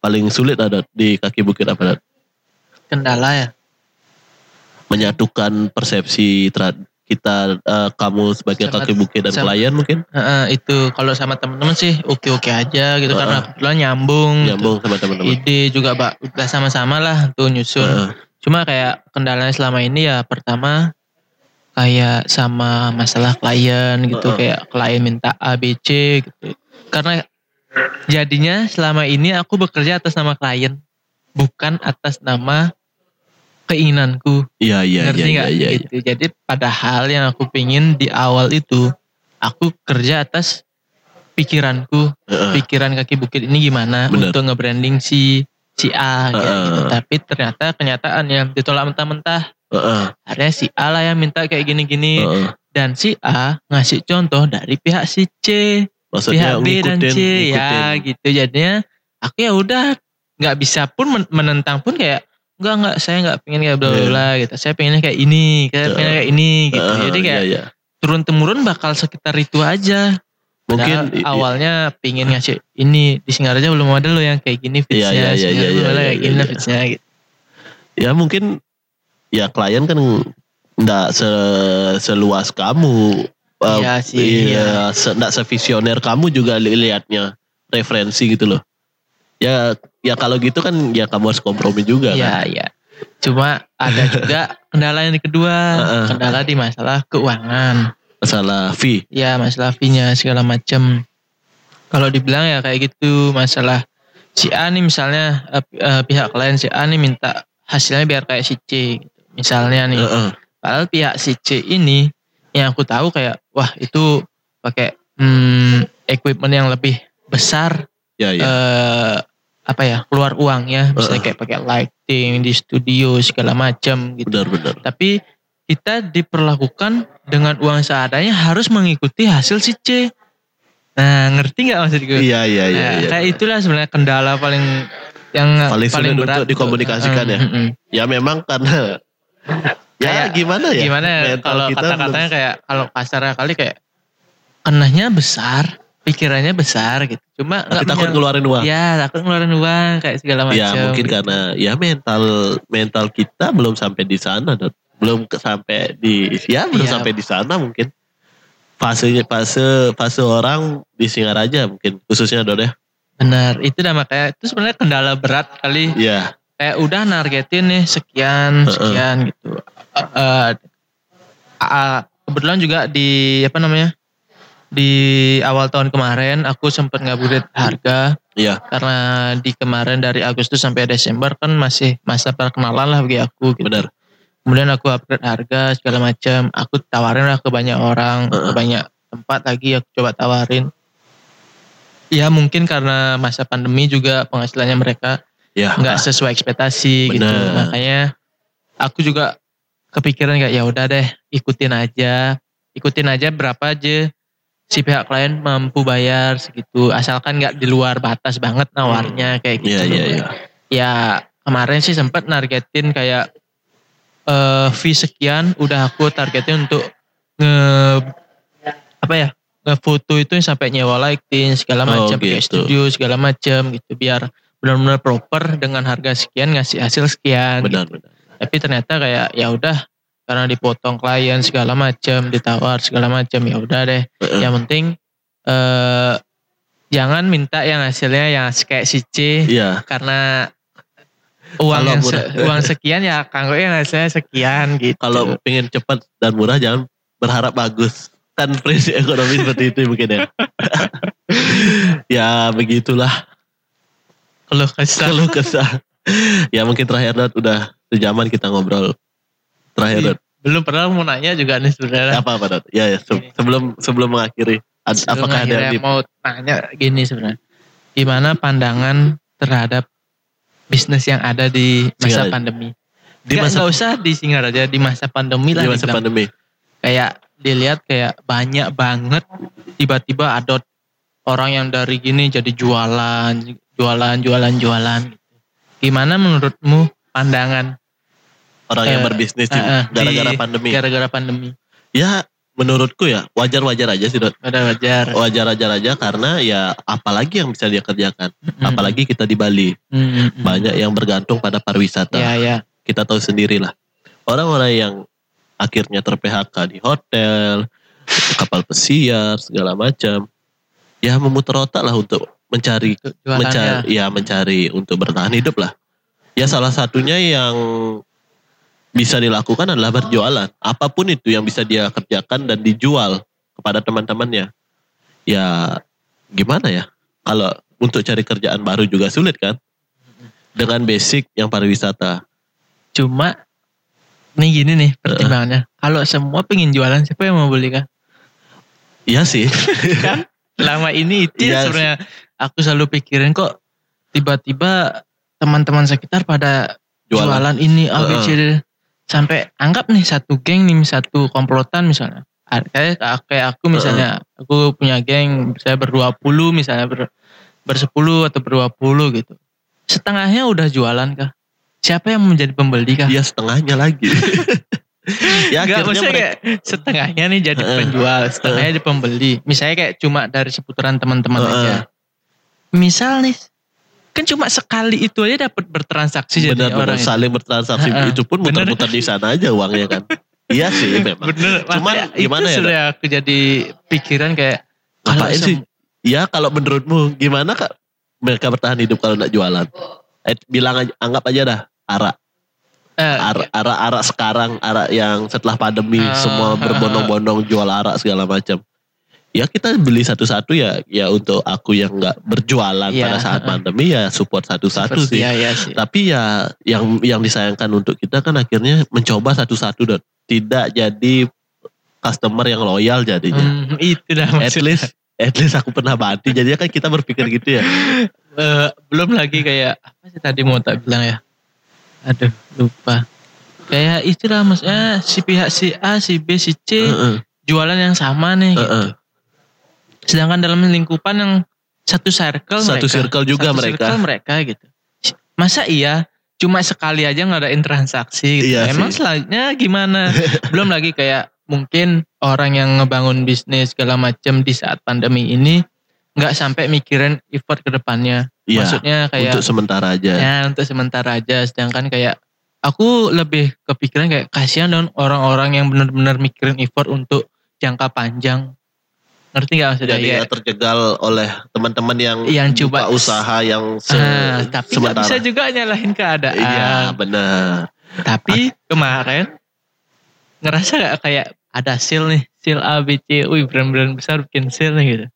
paling sulit ada di kaki bukit apa?
Kendala ya.
Menyatukan persepsi kita eh, kamu sebagai
Sama-
kaki bukit dan
sama-
klien mungkin
Heeh, itu kalau sama teman-teman sih oke-oke aja gitu
Heeh.
karena kebetulan nyambung. gitu.
nyambung sama teman-teman.
Ide juga Pak udah sama-sama lah tuh nyusun.
Heeh.
Cuma kayak kendalanya selama ini ya pertama kayak sama masalah klien gitu
Heeh.
kayak klien minta A B C gitu. Karena jadinya selama ini aku bekerja atas nama klien bukan atas nama keinginanku.
Iya iya
Ngerti
iya iya. iya.
gitu. Jadi padahal yang aku pingin di awal itu aku kerja atas pikiranku,
Heeh.
pikiran kaki bukit ini gimana
Bener.
untuk nge-branding si si A
Heeh.
gitu. Tapi ternyata kenyataannya ditolak mentah-mentah.
Heeh.
Akhirnya si A lah yang minta kayak gini-gini
Heeh.
dan si A ngasih contoh dari pihak si C,
Maksudnya
pihak B dan
ngikutin,
C ya
ngikutin.
gitu. Jadinya aku ya udah nggak bisa pun men- menentang pun kayak enggak enggak saya nggak pengen kayak bla bla
Iya.
bla gitu. Saya pengennya kayak ini, saya
Heeh.
pengennya kayak ini gitu.
Heeh,
Jadi kayak
iya, iya.
turun temurun bakal sekitar itu aja.
mungkin
Padahal awalnya pingin ngasih ini di Singaraja belum ada loh yang kayak gini fitsnya.
Iya, iya, iya, iya, iya,
kayak
iya,
gini lah
iya.
fitsnya gitu.
ya mungkin ya klien kan nggak se seluas kamu
Iya sih,
iya, se, nggak sevisioner kamu juga li- lihatnya referensi gitu loh ya ya kalau gitu kan ya kamu harus kompromi juga
Iya
kan
iya. Cuma ada juga kendala yang kedua, kendala di masalah keuangan.
masalah fee
Ya masalah fee-nya segala macam. Kalau dibilang ya kayak gitu masalah si A nih misalnya eh, eh, pihak klien si A nih minta hasilnya biar kayak si C. gitu. Misalnya nih.
Heeh.
Padahal pihak si C ini yang aku tahu kayak wah itu pakai hmm, equipment yang lebih besar
ya ya
eh apa ya keluar uangnya bisa
Heeh.
kayak pakai lighting di studio segala macam gitu.
benar-benar
Tapi kita diperlakukan dengan uang seadanya harus mengikuti hasil si C. Nah ngerti nggak maksud gue?
iya iya iya
Nah,
iya.
kayak itulah sebenarnya kendala paling yang
Paling sulit
berat
untuk dikomunikasikan ya.
Mm, mm, mm.
ya memang karena ya
Kayak
gimana ya
Gimana ya, kalau kata-katanya kayak kalau kasarnya kali kayak kenahnya besar, pikirannya besar gitu. Cuma
tapi takut ngeluarin uang
Ya takut ngeluarin uang kayak segala macam.
Ya mungkin
gitu.
karena ya mental mental kita belum sampai di sana Dot. belum sampai di ya belum
Iya.
sampai di sana mungkin fasenya fase fase orang di Singaraja mungkin khususnya Dot ya
Benar, itu dah makanya itu sebenarnya kendala berat kali.
ya
Kayak udah nargetin nih sekian sekian gitu. Eh, eh, ah, kebetulan juga di apa namanya di awal tahun kemarin aku sempat ngaburit harga
ya
karena di kemarin dari Agustus sampai Desember kan masih masa perkenalan lah bagi aku gitu.
benar
Kemudian aku upgrade harga segala macam. Aku tawarin lah ke banyak orang, ke
Heeh.
banyak tempat lagi aku coba tawarin. Ya mungkin karena masa pandemi juga penghasilannya mereka
ya
nggak sesuai ekspektasi gitu. Makanya aku juga kepikiran kayak ya udah deh ikutin aja, ikutin aja berapa aja si pihak klien mampu bayar segitu. Asalkan nggak di luar batas banget nawarnya kayak gitu.
Iya, iya,
loh.
iya.
Ya kemarin sih sempat nargetin kayak eh fee sekian udah aku targetin untuk nge apa ya ngefoto itu sampai nyewa lighting segala
Oh,
macam pakai
gitu.
studio segala macam gitu biar benar-benar proper dengan harga sekian ngasih hasil sekian
benar
gitu.
benar
tapi ternyata kayak ya udah karena dipotong klien segala macam ditawar segala macam ya udah deh yang penting eh jangan minta yang hasilnya yang kayak si C
iya
karena uang
Kalau
yang
murah.
se- uang sekian ya kanggo yang hasilnya sekian gitu.
Kalau pengen cepat dan murah jangan berharap bagus. Kan prinsip ekonomi seperti itu mungkin ya. ya begitulah
kalau kesal
kalau kesah. ya mungkin terakhir udah sejaman kita ngobrol. Terakhir Dot.
belum pernah mau nanya juga nih sebenarnya.
Apa apa Dot? Ya, ya se- sebelum sebelum mengakhiri. Ad-
Sebelum
apakah ada yang di,
mau tanya gini sebenarnya. Gimana pandangan terhadap bisnis yang ada di masa
Singaraja.
pandemi?
di masa
nggak usah di Singaraja di masa pandemi lah
di masa pandemi?
kayak dilihat kayak banyak banget tiba-tiba ada orang yang dari gini jadi jualan jualan jualan jualan gimana menurutmu pandangan
Orang yang
Eh,
berbisnis
eh, eh,
gara-gara
di-
pandemi.
gara-gara pandemi
Ya menurutku ya wajar-wajar aja sih Dot.
udah wajar
Wajar-wajar aja karena ya apalagi yang bisa dia kerjakan. Apalagi kita di Bali. Banyak yang bergantung pada pariwisata.
ya ya
Kita tahu sendiri lah. Orang-orang yang akhirnya ter-PHK di hotel, kapal pesiar, segala macam. Ya memutar otak lah untuk mencari
jualannya
mencari ya mencari untuk bertahan hidup lah. Ya salah satunya yang bisa dilakukan adalah berjualan. Apa pun itu yang bisa dia kerjakan dan dijual kepada teman-temannya. Ya gimana ya? Kalau untuk cari kerjaan baru juga sulit kan? Dengan basic yang pariwisata.
cuma nih gini nih pertimbangannya kalau semua pengen jualan siapa yang mau beli kan
Iya sih.
kan lama ini itu
Iya
ya sebenarnya aku selalu pikirin kok tiba-tiba teman-teman sekitar pada
Jualan.
jualan, ini A B C D sampai anggap nih satu geng nih satu komplotan misalnya A- kayak kayak aku misalnya aku punya geng saya berdua puluh misalnya ber, bersepuluh atau berdua puluh gitu setengahnya udah jualan kah siapa yang menjadi pembeli kah
Iya setengahnya lagi. ya akhirnya
maksudnya
mereka,
kayak setengahnya nih jadi penjual, setengahnya jadi pembeli. Misalnya kayak cuma dari seputaran teman-teman
Heeh.
aja. Misal nih, kan cuma sekali itu aja dapat bertransaksi jadi
benar-benar
orang itu.
saling bertransaksi
Heeh.
itu pun muter-muter di sana aja uangnya kan. iya sih memang.
Bener,
Cuman
makanya
gimana
itu
ya,
sudah aku jadi pikiran kayak
Ngapain sih? Ya kalau menurutmu gimana kak mereka bertahan hidup kalau nggak jualan? Eh, bilang aja, anggap aja dah arak,
eh,
arak, arak, arak sekarang, arak yang setelah pandemi
Ah.
semua berbondong-bondong jual arak segala macam. Ya kita beli satu-satu ya, ya untuk aku yang nggak berjualan
Iya,
pada saat pandemi ya support satu-satu sih.
ya, ya sih.
Tapi ya yang yang disayangkan untuk kita kan akhirnya mencoba satu-satu dot, tidak jadi customer yang loyal jadinya.
Hmm, itu dah
At least at least aku pernah bantu jadinya kan kita berpikir gitu ya.
Eh, belum lagi kayak apa sih tadi mau tak bilang ya aduh lupa kayak itulah maksudnya si pihak si A si B si C
Heeh,
jualan yang sama nih gitu. Sedangkan dalam lingkupan yang satu circle
Satu
mereka
circle juga
satu
mereka.
circle mereka gitu masa iya cuma sekali aja ngadain transaksi gitu
Iya
emang
sih.
selanjutnya gimana belum lagi kayak mungkin orang yang ngebangun bisnis segala macam di saat pandemi ini nggak sampai mikirin effort ke depannya
Iya.
maksudnya kayak
Untuk sementara aja.
ya untuk sementara aja sedangkan kayak aku lebih kepikiran kayak kasihan dong orang-orang yang benar-benar mikirin effort untuk jangka panjang ngerti gak maksudnya
Jadi
ya
terjegal oleh teman-teman yang
Yang coba-
usaha yang se
Ah, tapi
sementara.
bisa juga nyalahin keadaan
Iya benar.
tapi kemarin ngerasa gak kayak ada sale nih sale A B C wih brand-brand besar bikin sale nih gitu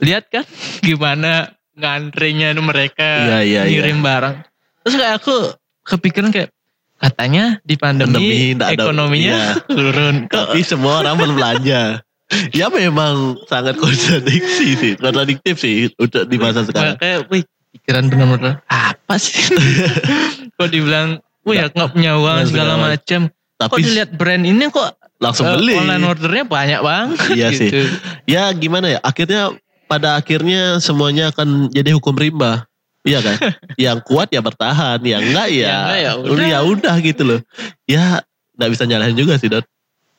lihat kan gimana ngantrinya mereka
Iya, iya, iya.
ngirim barang terus kayak aku kepikiran kayak katanya di pandemi,
Pandemi nggak ada-
ekonominya
iya.
turun
Tapi semua orang berbelanja. Ya memang sangat kontradiksi sih, kontradiktif sih untuk di masa sekarang.
makanya wih pikiran bener-bener apa sih kok dibilang wih ya nggak punya uang segala macam kok
Tapi
dilihat brand ini kok
langsung
eh,
beli.
online ordernya banyak banget
Iya sih.
gitu.
Ya gimana ya? Akhirnya pada akhirnya semuanya akan jadi hukum rimba. Iya kan? yang kuat ya bertahan, yang enggak ya,
enggak ya udah.
ya udah gitu loh. Ya nggak bisa nyalahin juga sih, Dot.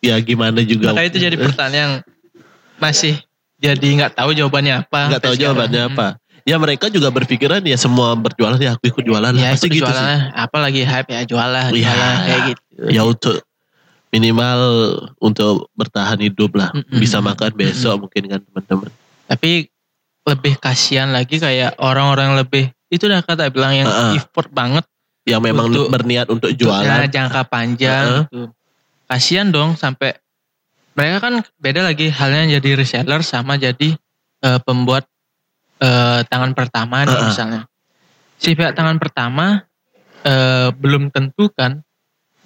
Ya gimana juga.
Maka itu jadi pertanyaan yang masih jadi nggak tahu jawabannya apa.
nggak tahu
sampai
jawabannya
sekarang.
apa. Ya mereka juga berpikiran ya semua berjualan ya aku ikut jualan
Hmm. Ya
Pasti
itu
gitu sih.
jualan apa lagi hype ya jualan,
Iya.
jualan kayak gitu.
Ya untuk minimal untuk bertahan hidup lah.
Mm-mm.
Bisa makan besok mungkin kan teman-teman.
Tapi lebih kasihan lagi kayak orang-orang lebih itu udah kata bilang yang
Heeh.
effort banget
yang memang
Untuk-
berniat untuk jualan.
jangka panjang
Heeh.
gitu. Kasihan dong sampai mereka kan beda lagi halnya jadi reseller sama jadi eh, pembuat eh, tangan pertama
Heeh.
misalnya. Si pihak tangan pertama eh, belum tentu kan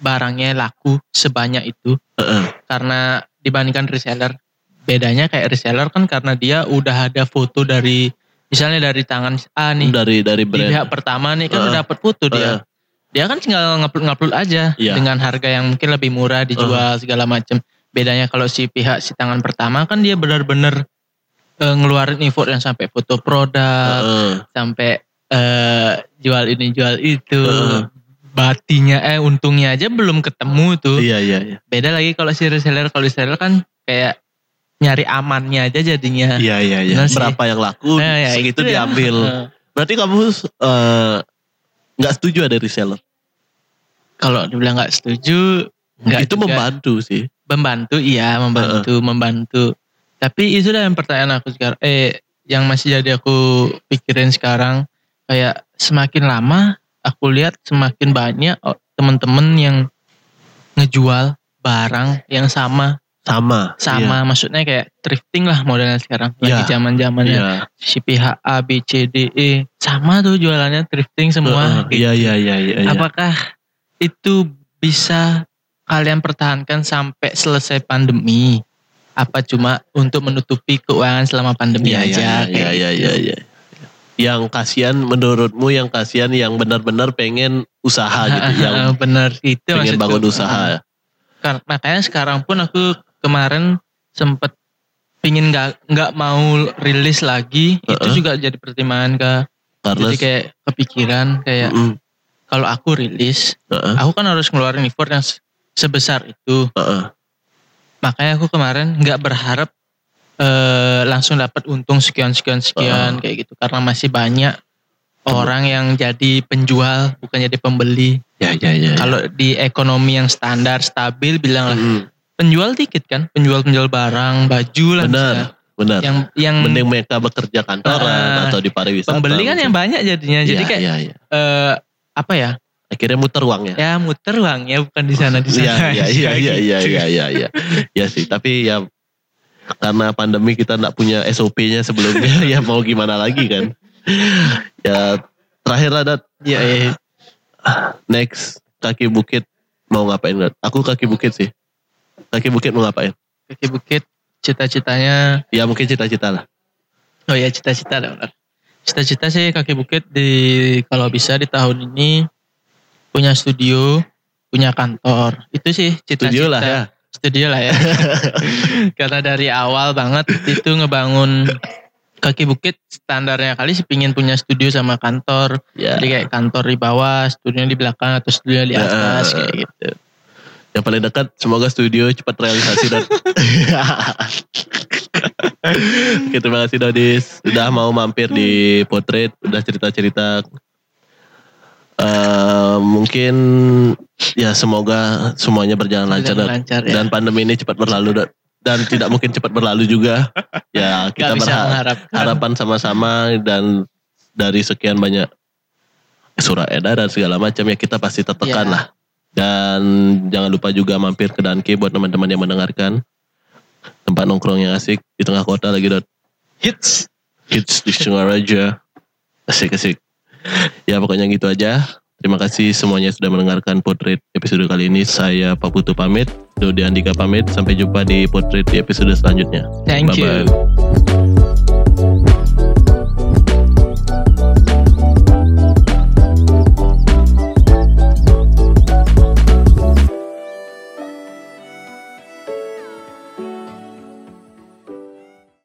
barangnya laku sebanyak itu
Heeh.
karena dibandingkan reseller. Bedanya kayak reseller kan karena dia udah ada foto dari misalnya dari tangan A nih
dari dari
di
brand.
pihak pertama nih kan udah dapat foto dia. Dia kan tinggal ngupload-ngupload aja
Iya.
dengan harga yang mungkin lebih murah dijual segala macam. Bedanya kalau si pihak si tangan pertama kan dia benar-benar eh, ngeluarin effort yang sampai foto produk,
Heeh.
sampai eh, jual ini jual itu.
Heeh.
Batinya eh untungnya aja belum ketemu tuh.
Iya iya iya.
Beda lagi kalau si reseller kalau reseller kan kayak nyari amannya aja jadinya.
Iya iya iya.
Sih.
Berapa yang laku
Nah, ya,
segitu
itu ya.
diambil.
Eh,
Berarti kamu eh, nggak setuju ada reseller?
Kalau dibilang nggak setuju, nggak
itu
juga.
membantu sih.
membantu iya membantu membantu tapi itu yang pertanyaan aku sekarang eh yang masih jadi aku pikirin sekarang kayak semakin lama aku lihat semakin banyak oh, temen-temen yang ngejual barang yang sama
Sama.
sama maksudnya kayak thrifting lah modelnya sekarang lagi
Iya.
zaman
Iya.
zamannya
Iya.
si pihak A B C D E sama tuh jualannya thrifting semua kayak
Iya iya iya iya. iya.
Apakah itu bisa kalian pertahankan sampai selesai pandemi? Apa cuma untuk menutupi keuangan selama pandemi
Iya,
aja?
iya, iya, iya,
gitu?
iya, iya. Yang kasihan menurutmu yang kasihan yang benar-benar pengen usaha gitu, yang
bener itu
pengen
maksudku.
bangun usaha.
Makanya sekarang pun aku kemarin sempet pingin nggak nggak mau rilis lagi itu
Heeh.
juga jadi pertimbangan kak
Karena
jadi kayak kepikiran kayak
Mm,
kalau aku rilis
heeh,
aku kan harus ngeluarin effort yang se- sebesar itu
heeh.
makanya aku kemarin nggak berharap eh, langsung dapat untung sekian sekian sekian
Ah.
kayak gitu karena masih banyak orang yang jadi penjual bukan jadi pembeli
Ya ya ya.
kalau di ekonomi yang standar stabil bilang lah
Mm,
penjual dikit kan penjual penjual barang baju lah
benar, benar.
yang yang
Mending mereka bekerja kantoran
Ah,
atau di pariwisata.
pembeli kan yang banyak jadinya jadi
Iya,
kayak
iya, iya.
eh, apa ya
akhirnya muter uangnya.
ya muter uangnya bukan di sana di sana
Iya iya
aja
iya iya iya
gitu.
iya iya iya. Ya sih, tapi ya karena pandemi kita nggak punya SOP-nya sebelumnya ya mau gimana lagi kan. Ya terakhir lah Dat.
Iya, iya.
next kaki bukit mau ngapain Dat? Aku kaki bukit sih. Kaki bukit mau ngapain?
kaki bukit cita-citanya
Ya mungkin cita-cita lah.
Oh ya cita-cita ada benar. Cita-cita sih kaki bukit di kalau bisa di tahun ini punya studio, punya kantor. Itu sih cita-cita.
Studio lah ya.
Studio lah ya. Karena dari awal banget itu ngebangun kaki bukit standarnya kali sih pingin punya studio sama kantor.
Ya.
Jadi kayak kantor di bawah, studionya di belakang atau studio di atas
Ya.
kayak gitu.
Yang paling dekat semoga studio cepat realisasi dan Oke terima kasih Dodis Udah mau mampir di potret Udah cerita-cerita Eh, Mungkin Ya semoga semuanya berjalan lancar
Berjalan lancar ya.
Dan pandemi ini cepat berlalu Dot. Dan tidak mungkin cepat berlalu juga Ya kita berharap harapan sama-sama Dan dari sekian banyak Surat edaran segala macam ya kita pasti tertekan
Ya.
lah dan jangan lupa juga mampir ke Danke buat teman-teman yang mendengarkan. Tempat nongkrong yang asik di tengah kota lagi dot.
Hits.
Hits di Singaraja. Asik-asik. Ya pokoknya gitu aja. Terima kasih semuanya sudah mendengarkan potret episode kali ini. Saya Pak Putu pamit. Dodi Andika pamit. Sampai jumpa di potret di episode selanjutnya.
Thank
Bye-bye.
you.